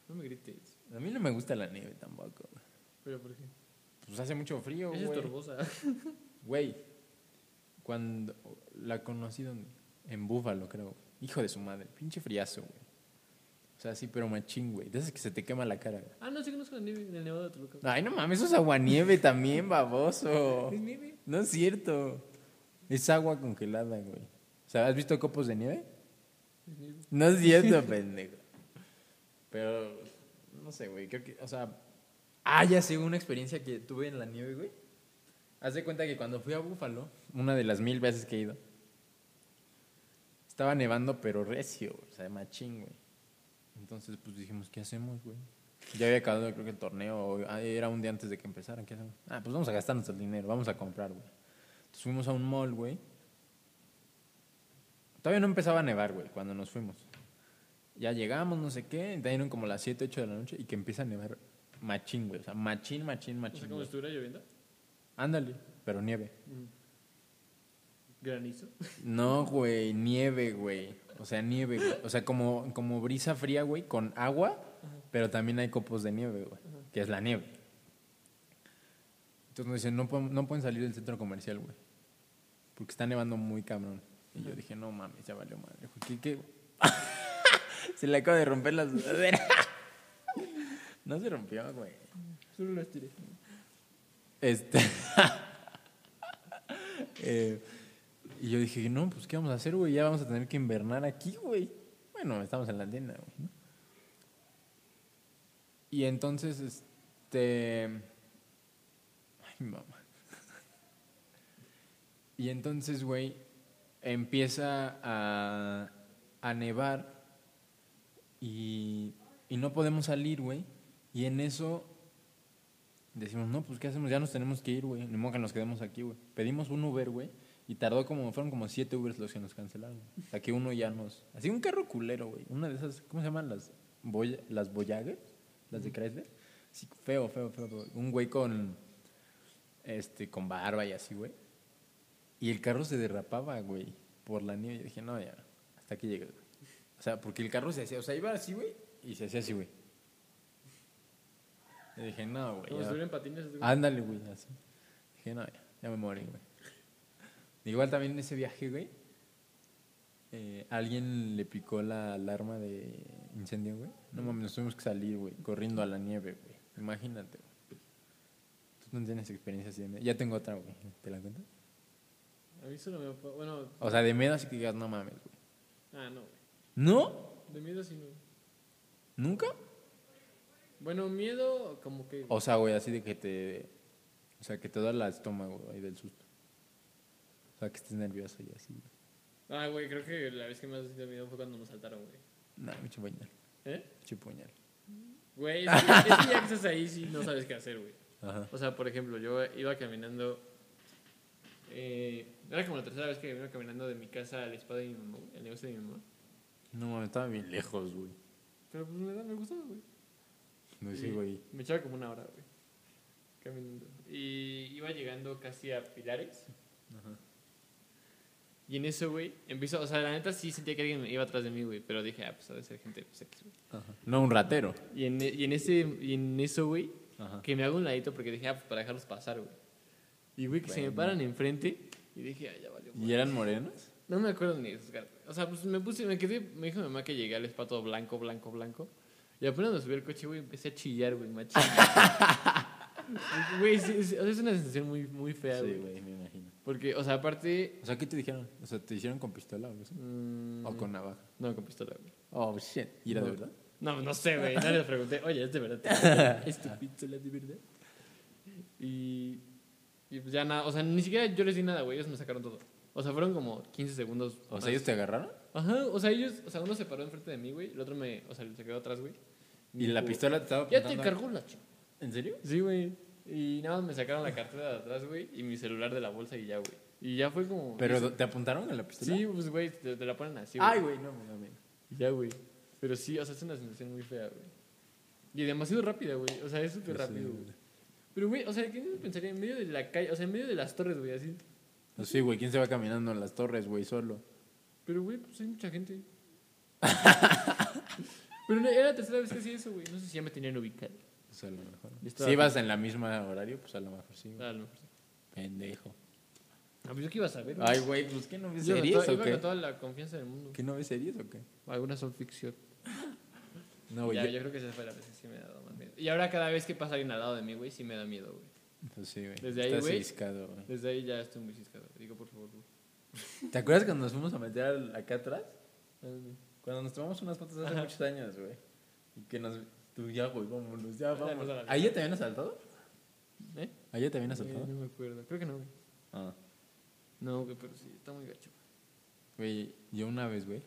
No me grites. A mí no me gusta la nieve tampoco. güey. ¿Pero por qué? Pues hace mucho frío, Es güey. estorbosa. Güey, cuando la conocí donde? En Búfalo, creo. Hijo de su madre, pinche friazo, güey. O sea, sí, pero machín, güey. De esas que se te quema la cara, güey. ah, no, sí conozco la nieve en el Nevado de Toluca. Ay, no mames, eso es aguanieve también, baboso. ¿Es nieve? No es cierto. Es agua congelada, güey. O sea, ¿has visto copos de nieve? Es nieve. No es cierto, pendejo. Pero, no sé, güey. Creo que, o sea. Ah, ya sé, una experiencia que tuve en la nieve, güey. Haz de cuenta que cuando fui a Búfalo, una de las mil veces que he ido, estaba nevando, pero recio, o sea, machín, güey. Entonces, pues dijimos, ¿qué hacemos, güey? Ya había acabado, creo que el torneo, ah, era un día antes de que empezara, ¿qué hacemos? Ah, pues vamos a gastarnos el dinero, vamos a comprar, güey. Entonces fuimos a un mall, güey. Todavía no empezaba a nevar, güey, cuando nos fuimos. Ya llegamos, no sé qué, ahí eran como las 7, 8 de la noche y que empieza a nevar machín, güey. O sea, machín, machín, machín. cómo güey. estuviera lloviendo. Ándale, pero nieve. Granizo. No, güey, nieve, güey. O sea, nieve, güey. O sea, como, como brisa fría, güey, con agua, pero también hay copos de nieve, güey, que es la nieve. Entonces nos dicen, no, pueden- no pueden salir del centro comercial, güey, porque está nevando muy cabrón. Y yo dije, no mames, ya valió madre. güey. ¿Qué, qué? Se le acaba de romper la sudadera. no se rompió, güey. Solo lo estiré. Este. Eh, y yo dije, no, pues ¿qué vamos a hacer, güey? Ya vamos a tener que invernar aquí, güey. Bueno, estamos en la tienda, güey. ¿no? Y entonces, este. Ay, mamá. Y entonces, güey, empieza a, a nevar y, y no podemos salir, güey. Y en eso decimos, no, pues ¿qué hacemos? Ya nos tenemos que ir, güey. Ni modo que nos quedemos aquí, güey. Pedimos un Uber, güey. Y tardó como, fueron como siete Ubers los que nos cancelaron. güey. Hasta que uno ya nos... Así un carro culero, güey. Una de esas, ¿cómo se llaman? Las, boya, las Voyager, las de Chrysler. Sí, feo, feo, feo, feo. Un güey con, este, con barba y así, güey. Y el carro se derrapaba, güey, por la nieve. Y dije, no, ya, hasta aquí llegué, güey. O sea, porque el carro se hacía, o sea, iba así, güey, y se hacía así, güey. Y dije, no, güey. Como en patines. Ándale, güey, así. Dije, no, ya, ya me morí, güey. Igual también en ese viaje, güey, eh, alguien le picó la alarma de incendio, güey. No mames, nos tuvimos que salir, güey, corriendo a la nieve, güey. Imagínate, güey. Tú no tienes experiencia así de miedo. Ya tengo otra, güey. ¿Te la cuento? A mí solo me... Bueno... O sea, de miedo así que digas, no mames, güey. Ah, no. ¿No? De miedo sí no. ¿Nunca? Bueno, miedo como que... O sea, güey, así de que te... O sea, que te da la estómago, güey, del susto. O sea, que estés nervioso y así. Ah, güey, creo que la vez que más sentido miedo fue cuando nos saltaron, güey. No, me puñal. ¿Eh? Me puñal. Güey, es que, es que ya que estás ahí sí no sabes qué hacer, güey. Ajá. O sea, por ejemplo, yo iba caminando... Eh, era como la tercera vez que iba caminando de mi casa al espada de mi mamá, al negocio de mi mamá. No mames, estaba bien lejos, güey. Pero pues me, da- me gustaba, güey. No sé, güey. Me echaba como una hora, güey. Caminando. Y iba llegando casi a Pilares. Ajá. Y en eso, güey, empiezo, o sea, la neta sí sentía que alguien iba atrás de mí, güey, pero dije, ah, pues ha de ser gente pues, X, güey. No, un ratero. Y en, y en ese, y en eso, güey, que me hago un ladito porque dije, ah, pues para dejarlos pasar, güey. Y, güey, que se me Bueno. paran enfrente y dije, ah, ya valió. ¿Y eran morenos? No me acuerdo ni de sus caras. O sea, pues me puse, me quedé, me dijo mi mamá que llegué al espato blanco, blanco, blanco. Y apenas me subí al coche, güey, empecé a chillar, güey, machín. Güey, sí, sí, o sea, es una sensación muy, muy fea, Sí, güey. güey, me imagino. Porque, o sea, aparte... O sea, ¿qué te dijeron? O sea, ¿te hicieron con pistola o así? mm, ¿O con navaja? No, con pistola, güey. Oh, shit. ¿Y era de verdad? No, no sé, güey. No les pregunté, oye, ¿es de verdad? ¿Es tu pistola de verdad? Y, y pues ya nada, o sea, ni siquiera yo les di nada, güey. Ellos me sacaron todo. O sea, fueron como 15 segundos. O más. sea, ¿ellos te agarraron? Ajá, o sea, ellos, o sea, uno se paró enfrente de mí, güey. El otro me, o sea, se quedó atrás, güey. ¿Y la pistola te estaba Ya te apuntando? cargó la chica. ¿En serio? Sí, güey. Y nada más me sacaron la cartera de atrás, güey. Y mi celular de la bolsa y ya, güey. Y ya fue como. ¿Pero te apuntaron en la pistola? Sí, pues, güey, te, te la ponen así, güey. Ay, güey, no, no, no. Ya, güey. Pero sí, o sea, es una sensación muy fea, güey. Y demasiado rápida, güey. O sea, es súper rápido, güey. Pero, güey, o sea, ¿quién pensaría en medio de la calle? O sea, en medio de las torres, güey, así. Pues sí, güey, ¿quién se va caminando en las torres, güey, solo? Pero, güey, pues hay mucha gente. Pero no, era la tercera vez que hacía eso, güey. No sé si ya me tenían ubicado. Pues a lo mejor. Si ibas en la misma horario, pues a lo mejor sí, güey. A lo mejor sí. Pendejo. Ah, pues yo qué iba a saber. Ay, güey, pues ¿qué no ves Yo con series toda- o iba qué? con toda la confianza del mundo. ¿Qué no ves series o qué? Algunas son ficción. No, güey. ya, yo- yo creo que esa fue la vez que sí me ha dado más miedo. Y ahora cada vez que pasa alguien al lado de mí, güey, sí me da miedo, güey. Pues sí, güey. Desde ahí, güey. Desde ya estoy muy ciscado. Digo, por favor, güey. ¿Te acuerdas cuando nos fuimos a meter acá atrás? Ah. Cuando nos tomamos unas fotos hace Ajá. muchos años, güey. Y que nos... Tú ya, güey, vámonos, ya, Ya vámonos. ¿Ahí ya te habían asaltado? ¿Eh? ¿Ahí ya te habían Eh, asaltado? no me acuerdo. Creo que no, güey. Ah. No, güey, pero sí, está muy gacho. Güey, yo una vez, güey.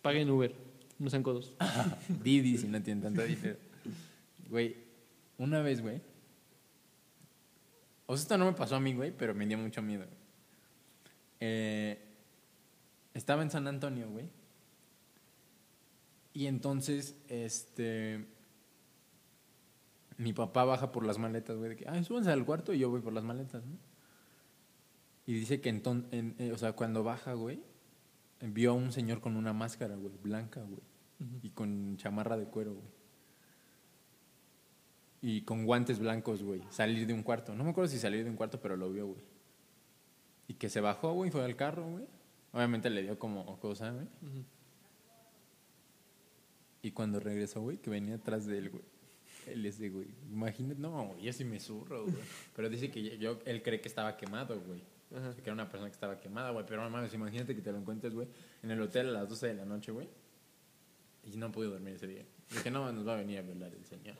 Paguen Uber, no sean codos. Didi, si no tienen tanto dinero. Güey, una vez, güey. O sea, esto no me pasó a mí, güey, pero me dio mucho miedo. Eh, estaba en San Antonio, güey. Y entonces, este. Mi papá baja por las maletas, güey, de que, ay, súbanse al cuarto y yo voy por las maletas, ¿no? Y dice que entonces, o sea, cuando baja, güey, vio a un señor con una máscara, güey, blanca, güey. Y con chamarra de cuero, güey. Y con guantes blancos, güey. Salir de un cuarto. No me acuerdo si salir de un cuarto, pero lo vio, güey. Y que se bajó, güey, fue al carro, güey. Obviamente le dio como cosa, güey. Y cuando regresó, güey, que venía atrás de él, güey. Él ese, güey. Imagínate, no, güey, yo sí me zurro, güey. Pero dice que yo, él cree que estaba quemado, güey. Ajá. O sea, que era una persona que estaba quemada, güey. Pero no mames, imagínate que te lo encuentres, güey, en el hotel a las 12 de la noche, güey. Y no pude dormir ese día. Dije, no, nos va a venir a violar el señor.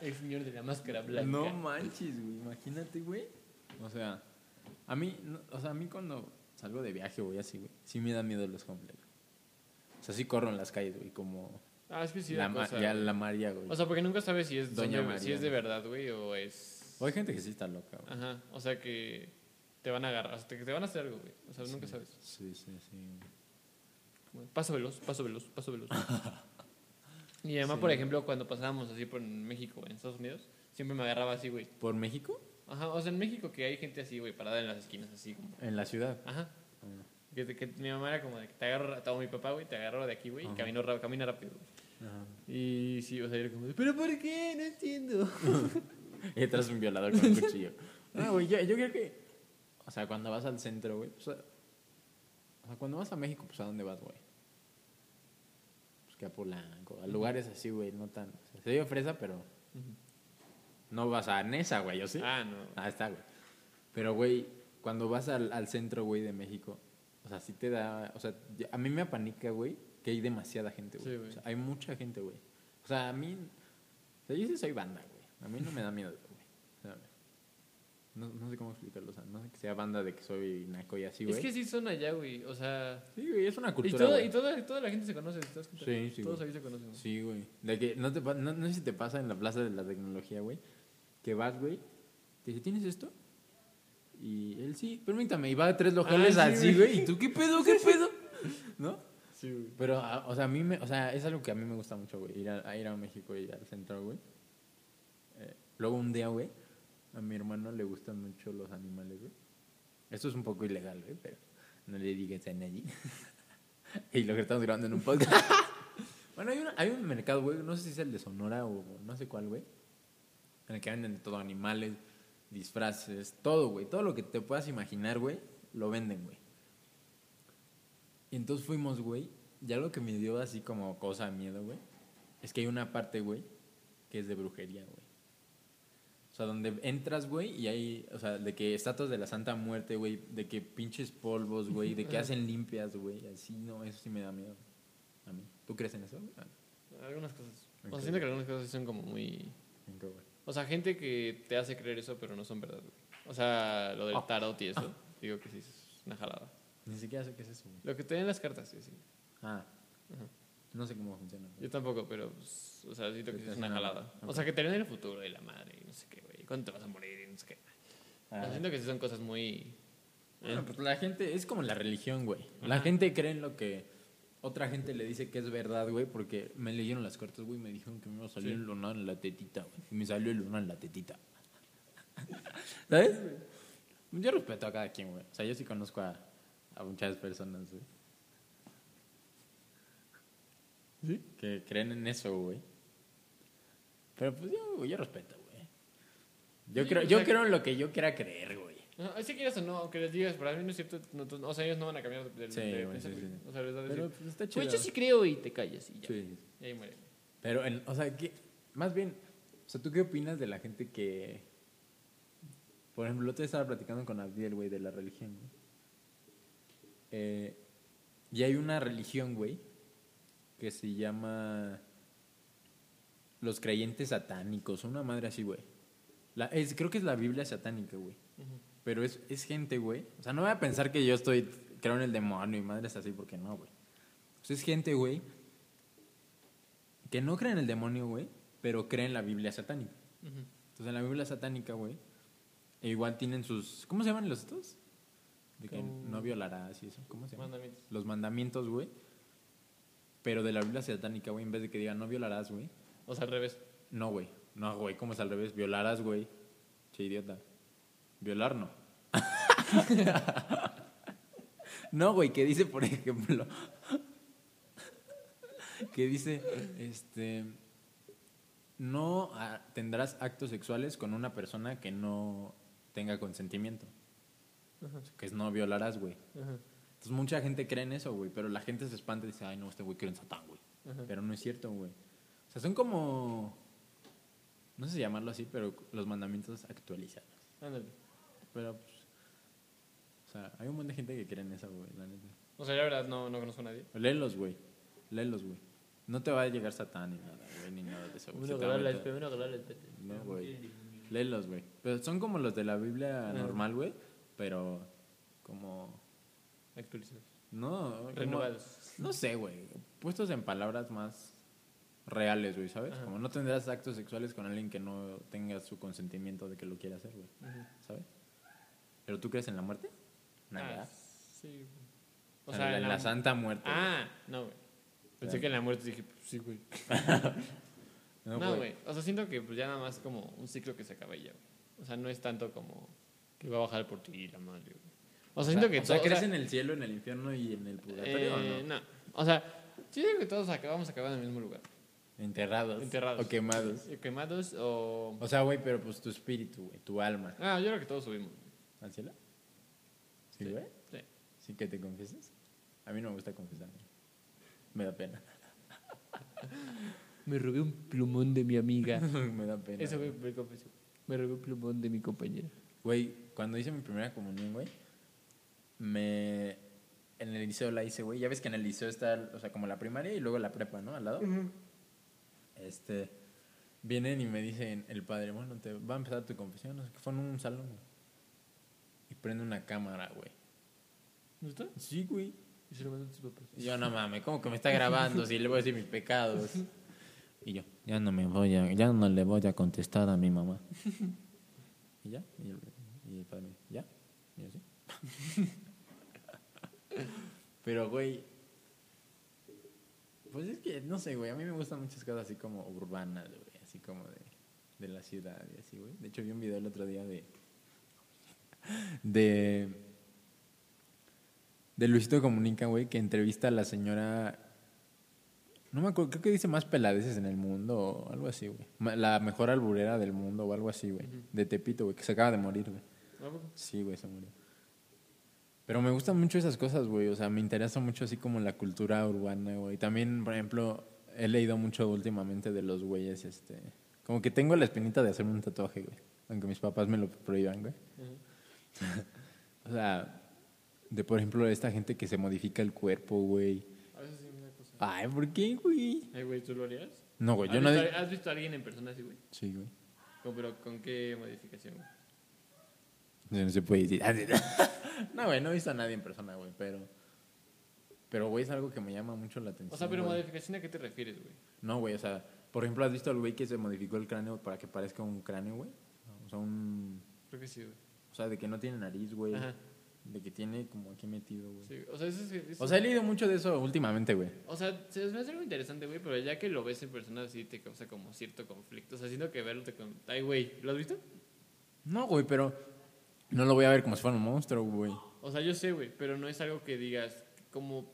El señor de la máscara blanca. No manches, güey. Imagínate, güey. O sea, a mí, no- o sea, a mí cuando salgo de viaje, güey, así, güey, sí me da miedo los güey. O sea, sí corro en las calles, güey, como Ah, es que sí, la, da ma- cosa, ya la María, güey. O sea, porque nunca sabes si es, Doña María. si es de verdad, güey, o es... O hay gente que sí está loca, güey. Ajá, o sea que te van a agarrar, o sea, que te van a hacer algo, güey. O sea, nunca sabes. Sí, sí, sí. Paso veloz, paso veloz, paso veloz. y además, Sí. por ejemplo, cuando pasábamos así por México, en Estados Unidos, siempre me agarraba así, güey. ¿Por México? Ajá, o sea, en México que hay gente así, güey, parada en las esquinas, así como... En la ciudad. Ajá. Ah. Que, mi mamá era como de que te agarro, o mi papá, güey, te agarro de aquí, güey, y camino, camina rápido. Y sí, o sea, era como, de, ¿pero por qué? No entiendo. Y detrás un violador con un cuchillo. No, güey, yo, yo creo que. O sea, cuando vas al centro, güey. Pues, o sea, cuando vas a México, pues ¿a dónde vas, güey? Que a Polanco. A lugares así, güey, no tan. o sea, se dio fresa, pero. No vas a Nesa, güey, ¿yo sí? Ah, no. Ah, está, güey. Pero, güey, cuando vas al, al centro, güey, de México, o sea, sí te da. O sea, a mí me apanica, güey, que hay demasiada gente, güey. Sí, güey. o sea, hay mucha gente, güey. O sea, a mí. O sea, yo sí soy banda, güey. A mí no me da miedo, güey. O sea, no, no sé cómo explicarlo. O sea, no sé que sea banda de que soy naco y así, güey. Es que sí son allá, güey, o sea... Sí, güey, es una Y, cultura. todo, güey. y toda, toda la gente se conoce, ¿te das cuenta? Sí, sí, Todos güey. ahí se conocen. güey. Sí, güey. De que no, te, no, no sé si te pasa en la plaza de la tecnología, güey. Que vas, güey. Te dice, ¿tienes esto? Y él sí, permítame. Y va a tres locales Ah, sí, así, güey. güey. ¿Y tú qué pedo, qué pedo? ¿No? Sí, güey. Pero, a- o sea, a mí me, o sea, es algo que a mí me gusta mucho, güey. Ir a, a ir a México y al centro, güey. Eh, luego un día, güey, a mi hermano le gustan mucho los animales, güey. Esto es un poco ilegal, güey, pero no le digas a nadie. y lo que estamos grabando en un podcast. bueno, hay, una- hay un mercado, güey, no sé si es el de Sonora o no sé cuál, güey. En el que venden todo, animales, disfraces, todo, güey. Todo lo que te puedas imaginar, güey, lo venden, güey. Y entonces fuimos, güey. Y algo que me dio así como cosa, miedo, güey. Es que hay una parte, güey, que es de brujería, güey. O sea, donde entras, güey, y hay, o sea, de que estatuas de la Santa Muerte, güey, de que pinches polvos, güey, de que hacen limpias, güey, así, no, eso sí me da miedo. A mí. ¿Tú crees en eso? güey? Ah, Algunas cosas. O sea, siento que algunas cosas son como muy... ¿en qué, güey? O sea, gente que te hace creer eso, pero no son verdad, güey. O sea, lo del Ah. tarot y eso, digo que sí es una jalada. Ni siquiera sé qué es eso, güey. Lo que te den las cartas, sí, sí. Ah, Ajá. no sé cómo funciona. Yo tampoco, pero, pues, o sea, siento que sí es una jalada. O sea, que te den el futuro y la madre y no sé qué, güey. ¿Cuándo te vas a morir y no sé qué? Ah. siento que sí son cosas muy... Bueno, ¿eh? pues la gente, es como la religión, güey. La Ajá. gente cree en lo que otra gente le dice que es verdad, güey, porque me leyeron las cartas, güey, y me dijeron que me iba a salir Sí. el lunar en la tetita, güey. Y me salió el lunar en la tetita. ¿Sabes? Yo respeto a cada quien, güey. O sea, yo sí conozco a, a muchas personas, güey. ¿Sí? Que creen en eso, güey. Pero pues yo, yo respeto, güey. Yo, creo, yo creo en lo que yo quiera creer, güey. No, si quieres o no, aunque les digas, para mí no es cierto, no, tú- o sea, ellos no van a cambiar de, de, Sí, de güey, pensar, sí, güey. sí. O sea, les a decir, Pero pues está chido. pues yo sí creo y te callas y ya. Sí. Y ahí muere. Pero, en- o sea, ¿qué- más bien, o sea, ¿tú qué opinas de la gente que, por ejemplo, el otro día estaba platicando con Abdiel, güey, de la religión, güey. Eh, y hay una religión, güey, que se llama los creyentes satánicos, una madre así, güey. La, es, creo que es la Biblia satánica, güey. Pero es, es gente, güey. O sea, no voy a pensar que yo estoy creo en el demonio y madres así, porque no, güey. O sea, es gente, güey, que no cree en el demonio, güey, pero cree en la Biblia satánica. Entonces, en la Biblia satánica, güey, e igual tienen sus. ¿Cómo se llaman los estos? De que no violarás y eso. ¿Cómo se llaman? Mandamientos. Los mandamientos, güey. Pero de la Biblia satánica, güey, en vez de que diga no violarás, güey. O sea, al revés. No, güey. No, güey, ¿cómo es al revés? Violarás, güey. Che, idiota. Violar no. no, güey, que dice, por ejemplo. que dice, este. No ah, tendrás actos sexuales con una persona que no tenga consentimiento. Ajá. Que es no violarás, güey. Entonces mucha gente cree en eso, güey. Pero la gente se espanta y dice, ay, no, este güey cree en Satán, güey. Pero no es cierto, güey. O sea, son como. No sé si llamarlo así, pero los mandamientos actualizados. Ándale. Pero, pues. O sea, hay un montón de gente que cree en eso, güey, la neta. O sea, la verdad no, no conozco a nadie. Léelos, güey. Léelos, güey. No te va a llegar Satán ni nada, güey, ni nada de eso. güey. Se te va a meter. No, güey. Léelos, güey. Pero son como los de la Biblia Ajá. normal, güey. Pero como. Actualizados. No. como- Renovados. No sé, güey. Puestos en palabras más reales, güey, ¿sabes? Ajá. Como no tendrás actos sexuales con alguien que no tenga su consentimiento de que lo quiera hacer, güey. ¿Sabes? ¿Pero tú crees en la muerte? Nada. Ah, sí. O sea, en la, santa muerte. Ah, no, güey. Pensé que en la muerte dije, pues sí, güey. güey. No, güey. O sea, siento que pues ya nada más como un ciclo que se acaba y ya, güey. O sea, no es tanto como que va a bajar por ti la madre, güey. O sea, siento que o sea, ¿crees en el cielo, en el infierno y en el purgatorio eh, o no? no. O sea, digo que todos acabamos a acabar en el mismo lugar. Enterrados. Enterrados. O quemados. Quemados o... O sea, güey, pero pues tu espíritu, güey, tu alma. Ah, yo creo que todos subimos. ¿Al cielo? ¿Sí, güey? Sí. ¿Sí que te confieses? A mí no me gusta confesarme. Me da pena. Me robé un plumón de mi amiga. me da pena. Eso fue me confesó. Me robé un plumón de mi compañera. Güey, cuando hice mi primera comunión, güey, me... En el liceo la hice, güey. Ya ves que en el liceo está, o sea, como la primaria y luego la prepa, ¿no? Al lado. Este... Vienen y me dicen, el padre, bueno, te va a empezar tu confesión. No sé qué, fue en un salón. Y prende una cámara, güey. ¿No está? Sí, güey. Y se lo mandó a tus papás. Y yo, no mames, ¿cómo que me está grabando si le voy a decir mis pecados? Y yo, ya no me voy a, ya no le voy a contestar a mi mamá. Y ya, y el, y el padre, ¿ya? Y yo, sí. Pero, güey, pues es que, no sé, güey, a mí me gustan muchas cosas así como urbanas, güey, así como de, de la ciudad y así, güey. De hecho, vi un video el otro día de, de, de Luisito Comunica, güey, que entrevista a la señora, no me acuerdo, creo que dice más peladeces en el mundo o algo así, güey. La mejor alburera del mundo o algo así, güey. De Tepito, güey, que se acaba de morir, güey. Sí, güey, se murió. Pero me gustan mucho esas cosas, güey. O sea, me interesa mucho así como la cultura urbana, güey. También, por ejemplo, he leído mucho últimamente de los güeyes, este... Como que tengo la espinita de hacerme un tatuaje, güey. Aunque mis papás me lo prohíban, güey. O sea, de por ejemplo, esta gente que se modifica el cuerpo, güey. A veces sí da cosa. Ay, ¿por qué, güey? Ay, güey, ¿tú lo harías? No, güey, ¿Has, yo no... visto, ¿Has visto a alguien en persona así, güey? Sí, güey. ¿Cómo, pero con qué modificación, güey? No, no se puede decir. no, güey, no he visto a nadie en persona, güey, pero... Pero, güey, es algo que me llama mucho la atención. O sea, pero güey. modificación a qué te refieres, güey? No, güey, o sea, por ejemplo, ¿has visto al güey que se modificó el cráneo para que parezca un cráneo, güey? O sea, un... Creo que sí, güey. O sea, de que no tiene nariz, güey. Ajá. De que tiene como aquí metido, güey. Sí, o sea, eso es... eso- O sea, he leído mucho de eso últimamente, güey. O sea, se me hace algo interesante, güey, pero ya que lo ves en persona sí te causa como cierto conflicto. O sea, siento que verlo te... con- Ay, güey, ¿lo has visto? No, güey, pero no lo voy a ver como si fuera un monstruo, güey. O sea, yo sé, güey, pero no es algo que digas como...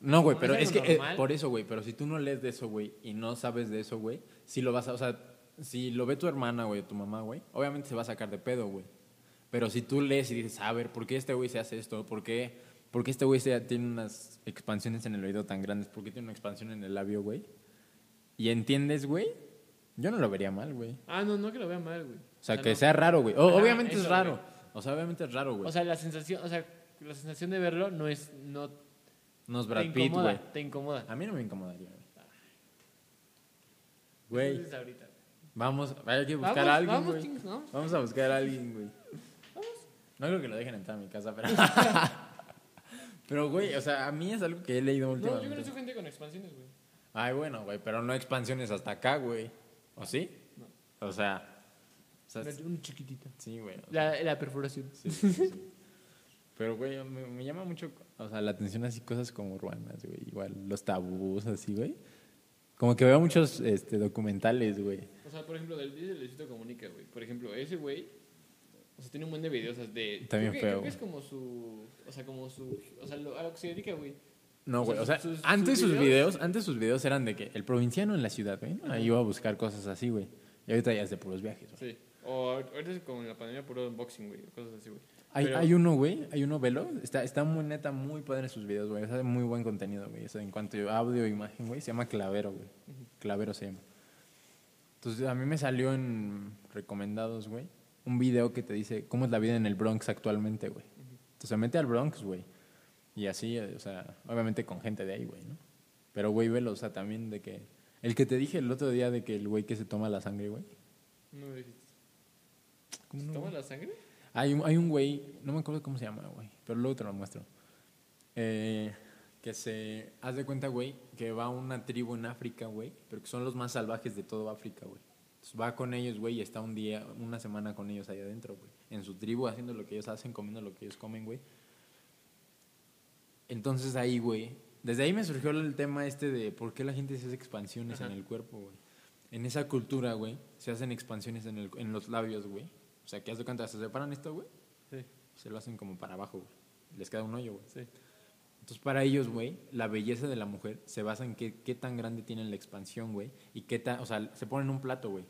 No, güey, ¿No pero es es que eh, por eso, güey, pero si tú no lees de eso, güey, y no sabes de eso, güey, si lo vas a, o sea, si lo ve tu hermana, güey, o tu mamá, güey, obviamente se va a sacar de pedo, güey. Pero si tú lees y dices, a ver, ¿por qué este güey se hace esto? ¿Por qué, por qué este güey tiene unas expansiones en el oído tan grandes? ¿Por qué tiene una expansión en el labio, güey? Y entiendes, güey, yo no lo vería mal, güey. Ah, no, no que lo vea mal, güey. O sea, que no. sea raro, güey. O- obviamente es eso, raro. güey. O sea, obviamente es raro, güey. O sea, la sensación, o sea, la sensación de verlo no es... No no es te Brad Pitt, incomoda, güey. te incomoda. A mí no me incomodaría, güey. Güey, Entonces, ahorita. vamos, hay que buscar Vamos, a alguien, vamos, güey. Vamos a buscar a alguien, güey. No creo que lo dejen entrar a mi casa, pero. Pero, güey, o sea, a mí es algo que he leído No, últimamente. yo conozco gente con expansiones, güey. Ay, bueno, güey, pero no expansiones hasta acá, güey. ¿O sí? No. O sea, o sea, Un chiquitito. sí, güey. o La, la perforación. Sí, sí, sí. Pero, güey, me, me llama mucho, o sea, la atención así cosas como urbanas, güey. Igual los tabús, así, güey. Como que veo muchos este, documentales, güey. O sea, por ejemplo, del dice Luisito Comunica, güey. Por ejemplo, ese güey, o sea, tiene un buen de videos o sea, de... Bien creo que, feo, Creo que es como su... O sea, como su... O sea, lo- a lo que se dedica, güey. No, güey, o sea, sus- sus antes sus videos- videos, antes sus videos eran de que el provinciano en la ciudad, güey. Ahí iba a buscar cosas así, güey. Y ahorita ya es de puros viajes, güey. Sí. O ahorita en la pandemia puro unboxing, güey. Cosas así, güey. Hay, Pero- hay uno, güey, hay uno, velo. Está, está muy neta, muy padre sus videos, güey. Sea, muy buen contenido, güey. O sea, en cuanto a audio e imagen, güey, se llama Clavero, güey. Clavero se llama. Entonces, a mí me salió en recomendados, güey, un video que te dice cómo es la vida en el Bronx actualmente, güey. Entonces, se mete al Bronx, güey. Y así, o sea, obviamente con gente de ahí, güey, ¿no? Pero, güey, velo, o sea, también de que... El que te dije el otro día de que el güey que se toma la sangre, güey. No dijiste. ¿Cómo ¿Se no, toma la sangre? Hay un, hay un güey, no me acuerdo cómo se llama, güey, pero luego te lo muestro. Eh, que se, haz de cuenta, güey, que va a una tribu en África, güey, pero que son los más salvajes de todo África, güey. Entonces va con ellos, güey, y está un día, una semana con ellos ahí adentro, güey. En su tribu, haciendo lo que ellos hacen, comiendo lo que ellos comen, güey. Entonces ahí, güey, desde ahí me surgió el tema este de por qué la gente se hace expansiones Ajá. en el cuerpo, güey. En esa cultura, güey, se hacen expansiones en, el, en los labios, güey. O sea, que haz de cuenta, se separan esto, güey, Sí. se lo hacen como para abajo, güey. Les queda un hoyo, güey. Sí. Entonces, para ellos, güey, la belleza de la mujer se basa en qué, qué tan grande tienen la expansión, güey. Y qué tan, o sea, se ponen un plato, güey.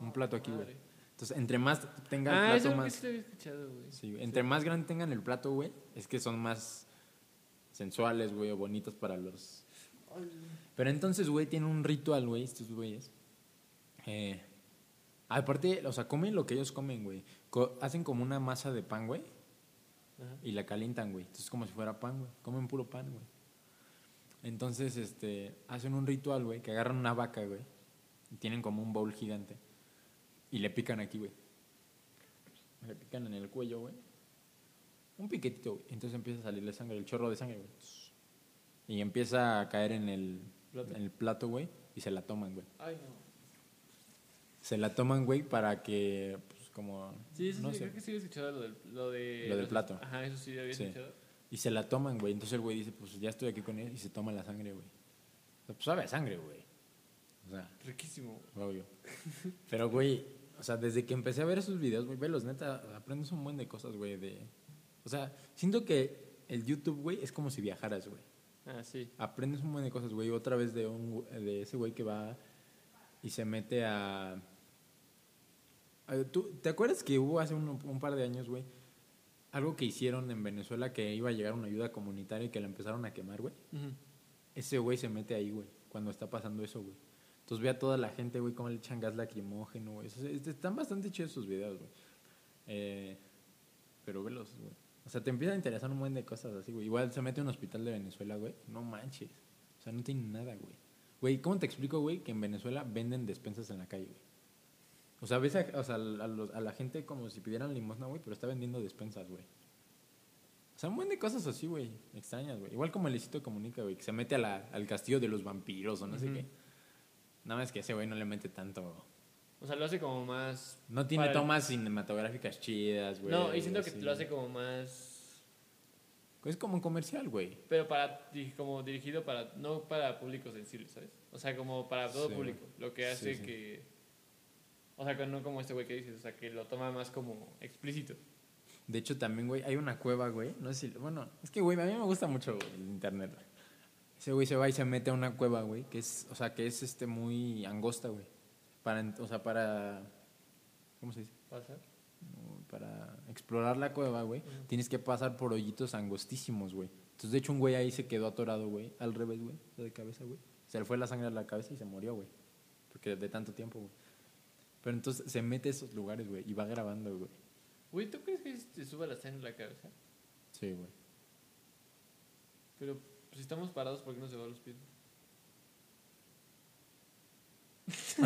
Un plato aquí, güey. Entonces, entre más tenga el Ah, plato, que más... lo había escuchado, güey. Sí. Entre más grande tengan el plato, güey, es que son más sensuales, güey, o bonitos para los... Pero entonces, güey, tienen un ritual, güey, estos güeyes. Eh, aparte, o sea, comen lo que ellos comen, güey. Co- hacen como una masa de pan, güey, Ajá. y la calientan, güey. Entonces, como si fuera pan, güey. Comen puro pan, güey. Entonces, este, hacen un ritual, güey, que agarran una vaca, güey, y tienen como un bowl gigante, y le pican aquí, güey. Le pican en el cuello, güey. Un piquetito, güey. Entonces empieza a salirle sangre, el chorro de sangre, güey. Y empieza a caer en el Plato. en el plato, güey, y se la toman, güey. Ay, no. Se la toman, güey, para que, pues, como... Sí, eso no sí, sé. creo que sí había escuchado lo del, lo de... Lo del plato. Ajá, eso sí había Sí. escuchado. Y se la toman, güey. Entonces el güey dice, pues ya estoy aquí con él, y se toma la sangre, güey. O sea, pues sabe a sangre, güey. O sea, Riquísimo. obvio. Pero, güey, o sea, desde que empecé a ver esos videos, güey, velos, neta, aprendes un buen de cosas, güey, de... O sea, siento que el YouTube, güey, es como si viajaras, güey. Ah, sí. Aprendes un buen de cosas, güey. Otra vez de, un, de ese güey que va y se mete a... ¿tú, ¿Te acuerdas que hubo hace un, un par de años, güey? Algo que hicieron en Venezuela que iba a llegar una ayuda comunitaria y que la empezaron a quemar, güey. Ese güey se mete ahí, güey, cuando está pasando eso, güey. Entonces ve a toda la gente, güey, cómo le echan gas lacrimógeno, güey. Están bastante chidos sus videos, güey. Eh, pero velos, güey. O sea, te empieza a interesar un buen de cosas así, güey. Igual se mete a un hospital de Venezuela, güey. No manches. O sea, no tiene nada, güey. Güey, ¿cómo te explico, güey, que en Venezuela venden despensas en la calle, güey? O sea, ves a, o sea, a, los- a la gente como si pidieran limosna, güey, pero está vendiendo despensas, güey. O sea, un buen de cosas así, güey. Extrañas, güey. Igual como el Licito Comunica, güey, que se mete a la- al castillo de los vampiros o no sé Ujú. qué. Nada más que ese güey no le mete tanto. O sea, lo hace como más... No tiene para tomas cinematográficas chidas, güey. No, y siento que así. lo hace como más... Es como un comercial, güey. Pero para, como dirigido para, no para público sensible, ¿sabes? O sea, como para todo Sí. público. Lo que hace Sí, sí. que... O sea, que no como este güey que dices, o sea, que lo toma más como explícito. De hecho, también, güey, hay una cueva, güey. No sé si. Bueno, es que, güey, a mí me gusta mucho güey, el internet. Ese güey se va y se mete a una cueva, güey, que es, o sea, que es este muy angosta, güey. Para, o sea, para. ¿Cómo se dice? ¿Pasa? No, Para explorar la cueva, güey, tienes que pasar por hoyitos angostísimos, güey. Entonces, de hecho, un güey ahí se quedó atorado, güey, al revés, güey, de cabeza, güey. Se le fue la sangre a la cabeza y se murió, güey. Porque de tanto tiempo, güey. Pero entonces se mete a esos lugares, güey, y va grabando, güey. Güey, ¿tú crees que te suba la sangre en la cabeza? Sí, güey. Pero pues, si estamos parados, ¿por qué no se va a los pies?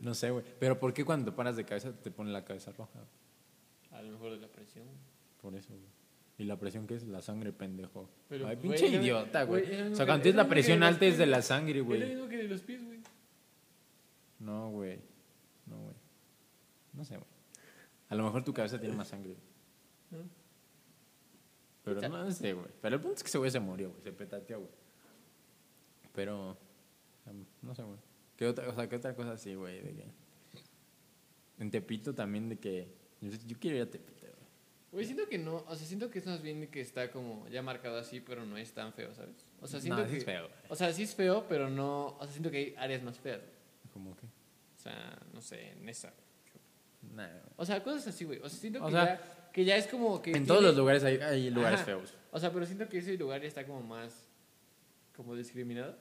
No sé, güey. Pero ¿por qué cuando te paras de cabeza te pone la cabeza roja? A lo mejor de la presión. Por eso, güey. ¿Y la presión qué es? La sangre, pendejo. Pero, Ay, güey, pinche idiota, güey. güey, O sea, cuando es tienes la presión alta es de la güey. sangre, Es lo güey. mismo que de los pies, güey. No, güey. No, güey. No sé, güey. A lo mejor tu cabeza tiene más sangre. Pero no sé, güey. Pero el punto es que ese güey se murió, güey. Se petateó, güey. Pero. um, No sé, güey. ¿Qué otra, o sea, ¿qué otra cosa así, güey? De que. En Tepito también, de que. Yo, quiero ir a Tepito, güey. Güey, siento que no, o sea, siento que es más bien que está como ya marcado así, pero no es tan feo, ¿sabes? O sea, siento No, sí que es feo. O sea, sí es feo, pero no, o sea, siento que hay áreas más feas. ¿Cómo que? O sea, no sé, en esa. O sea, cosas así, güey. O sea, siento O que, sea, ya, que ya es como que En todos los lugares hay, hay lugares Ajá. feos. O sea, pero siento que ese lugar ya está como más como discriminado.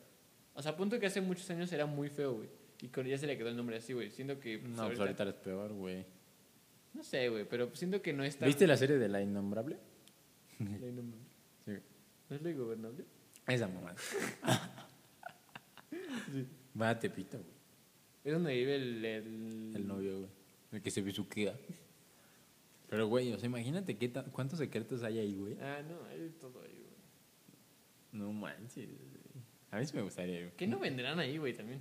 O sea, a punto que hace muchos años era muy feo, güey. Y con ya se le quedó el nombre así, güey. Siento que pues, No, pues ahorita- ahorita eres peor, güey. no sé, güey, pero siento que no está ¿Viste la serie de La Innombrable? La innombrable. Sí. ¿No es lo ingobernable? Esa mamá. Va a Tepito, güey. Es donde vive el el, El novio, güey. El que se besuquea. Pero, güey, o sea, imagínate qué cuántos secretos hay ahí, güey. Ah, no, hay todo ahí, güey. No manches. güey. A mí sí me gustaría, güey. ¿Qué no venderán ahí, güey, también?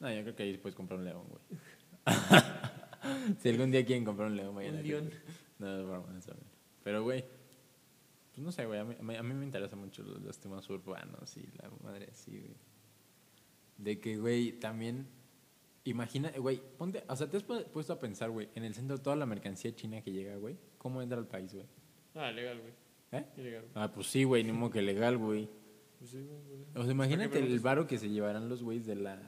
No, yo creo que ahí puedes comprar un león, güey. si algún día quieren comprar un león, vayan Un león. No, es broma, es broma. Pero, güey, pues no sé, güey. A mí, a mí- a mí me interesan mucho los, los temas urbanos y la madre así, güey. De que, güey, también. Imagina, güey, ponte. O sea, te has pu- puesto a pensar, güey, en el centro toda la mercancía china que llega, güey. ¿Cómo entra al país, güey? Ah, legal, güey. ¿Eh? Ilegal. Ah, pues sí, güey, ni modo que legal, güey. Pues sí, güey. O sea, imagínate el varo que se llevarán los güeyes de la.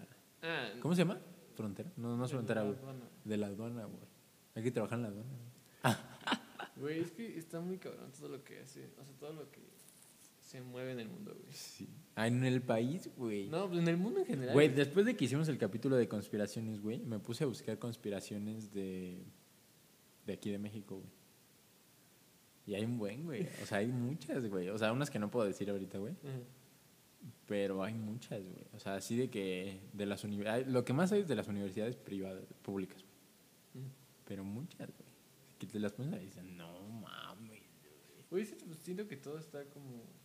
Ah, ¿Cómo se llama? ¿Frontera? No, no es de frontera, güey. De la aduana, güey. Hay que trabajar en la aduana. Güey, es que está muy cabrón todo lo que hace. O sea, todo lo que se mueve en el mundo, güey. Sí. Ah, en el país, güey. No, pues en el mundo en general. Güey, después de que hicimos el capítulo de conspiraciones, güey, me puse a buscar conspiraciones de, de aquí de México, güey. Y hay un buen, güey. O sea, hay muchas, güey. O sea, unas que no puedo decir ahorita, güey. Pero hay muchas, güey. O sea, así de que de las universidades... Lo que más hay es de las universidades privadas, públicas, güey. Pero muchas, güey. Que te las pones a decir, no mames. Güey, pues, siento que todo está como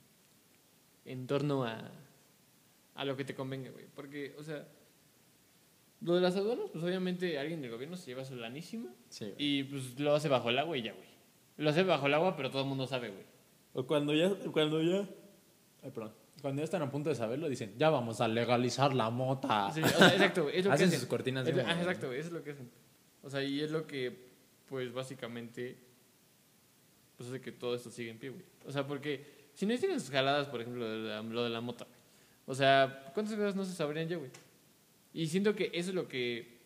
en torno a, a lo que te convenga, güey. Porque, o sea, lo de las aduanas, pues obviamente alguien del gobierno se lleva su lanísima Sí, y pues lo hace bajo el agua y ya, güey. Lo hace bajo el agua, pero todo el mundo sabe, güey. O cuando ya, cuando ya... Ay, perdón. Cuando ya están a punto de saberlo, dicen, ya vamos a legalizar la mota. Sí, o sea, exacto, güey. Es lo que Hacen hacen. sus cortinas de humo, ah, güey. exacto, güey. Eso es lo que hacen. O sea, y es lo que, pues básicamente, pues hace que todo esto siga en pie, güey. O sea, porque si no hicieran sus jaladas, por ejemplo, de la- lo de la mota, güey. O sea, ¿cuántas cosas no se sabrían ya, güey? Y siento que eso es lo que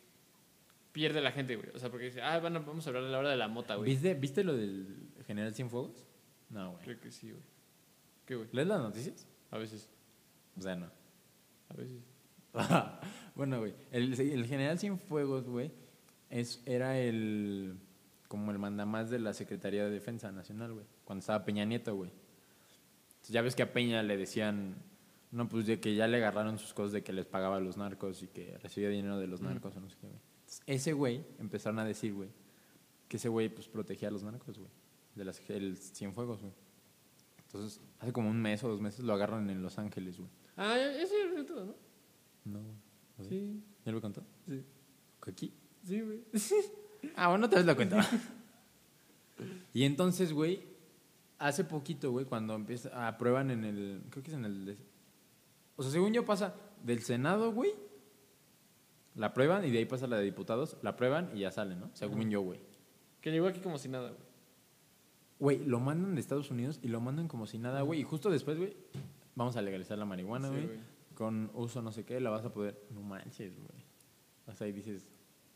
pierde la gente, güey. O sea, porque dice, ah, van a- vamos a hablar de la hora de la mota, güey. ¿Viste, ¿Viste lo del General Cienfuegos? No, güey. Creo que sí, güey. ¿Qué, güey? ¿Lees las noticias? A veces. O sea, no. A veces. bueno, güey. El, el General Cienfuegos, güey, es, era el... Como el mandamás de la Secretaría de Defensa Nacional, güey. Cuando estaba Peña Nieto, güey. Entonces, ya ves que a Peña le decían... No, pues de que ya le agarraron sus cosas de que les pagaba a los narcos y que recibía dinero de los Mm. narcos o no sé qué, güey. Entonces, ese güey empezaron a decir, güey, que ese güey pues protegía a los narcos, güey. De las, el Cienfuegos, güey. Entonces, hace como un mes o dos meses lo agarran en Los Ángeles, güey. Ah, eso ya lo todo, ¿no? No, güey. Sí, ¿Ya lo contó? sí. ¿Aquí? Sí, güey. Ah, bueno, otra vez lo cuento. y entonces, güey, hace poquito, güey, cuando empieza, aprueban en el, creo que es en el, o sea, según yo pasa del Senado, güey, la aprueban y de ahí pasa la de diputados, la aprueban y ya sale, ¿no? Según Ajá. yo, güey. Que llegó aquí como si nada, güey. Güey, lo mandan de Estados Unidos y lo mandan como si nada, güey. Y justo después, güey, vamos a legalizar la marihuana, güey. con uso no sé qué, la vas a poder. No manches, güey. O sea, ahí dices,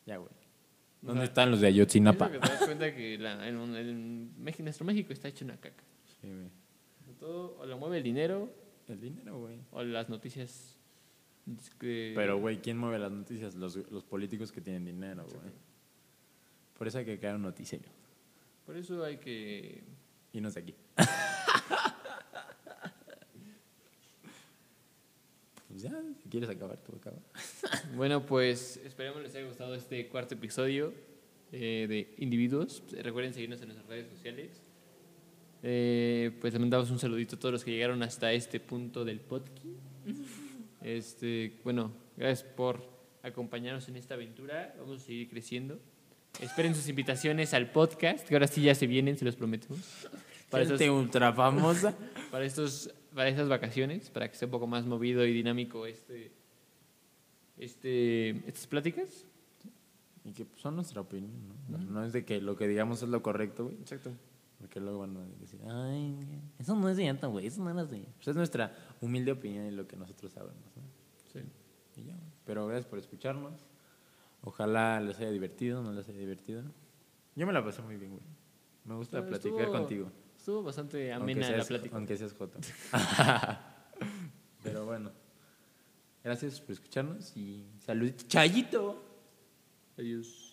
ya, güey. ¿Dónde sea, están los de Ayotzinapa? Es lo que te das cuenta que la- el, nuestro México está hecho una caca. Sí, güey. Todo o lo mueve el dinero El dinero, güey. o las noticias. que- Pero, güey, ¿quién mueve las noticias? Los, los políticos que tienen dinero, güey. Por eso hay que crear un noticiero. Por eso hay que. Y no sé aquí. pues ya, si quieres acabar, tú acaba. Bueno, pues esperemos les haya gustado este cuarto episodio eh, de Individuos. Recuerden seguirnos en nuestras redes sociales. Eh, pues le mandamos un saludito a todos los que llegaron hasta este punto del podcast. Este, bueno, gracias por acompañarnos en esta aventura. Vamos a seguir creciendo. Esperen sus invitaciones al podcast, que ahora sí ya se vienen, se los prometemos. Para, estos- Gente ultra famosa. para, estos, para estas vacaciones, para que sea un poco más movido y dinámico este, este, estas pláticas. y que son nuestra opinión, ¿no? No es de que lo que digamos es lo correcto, güey. Exacto. Porque luego van a decir, ay, eso no es cierto, güey, eso no era así. Pues es nuestra humilde opinión y lo que nosotros sabemos, ¿no? Sí. Y ya. Pero gracias por escucharnos. Ojalá les haya divertido, no les haya divertido. Yo me la pasé muy bien, güey. Me gusta Estuvo- platicar contigo. Estuvo bastante amena la plática. Aunque seas joto. Pero bueno. Gracias por escucharnos y salud. Chayito. Adiós.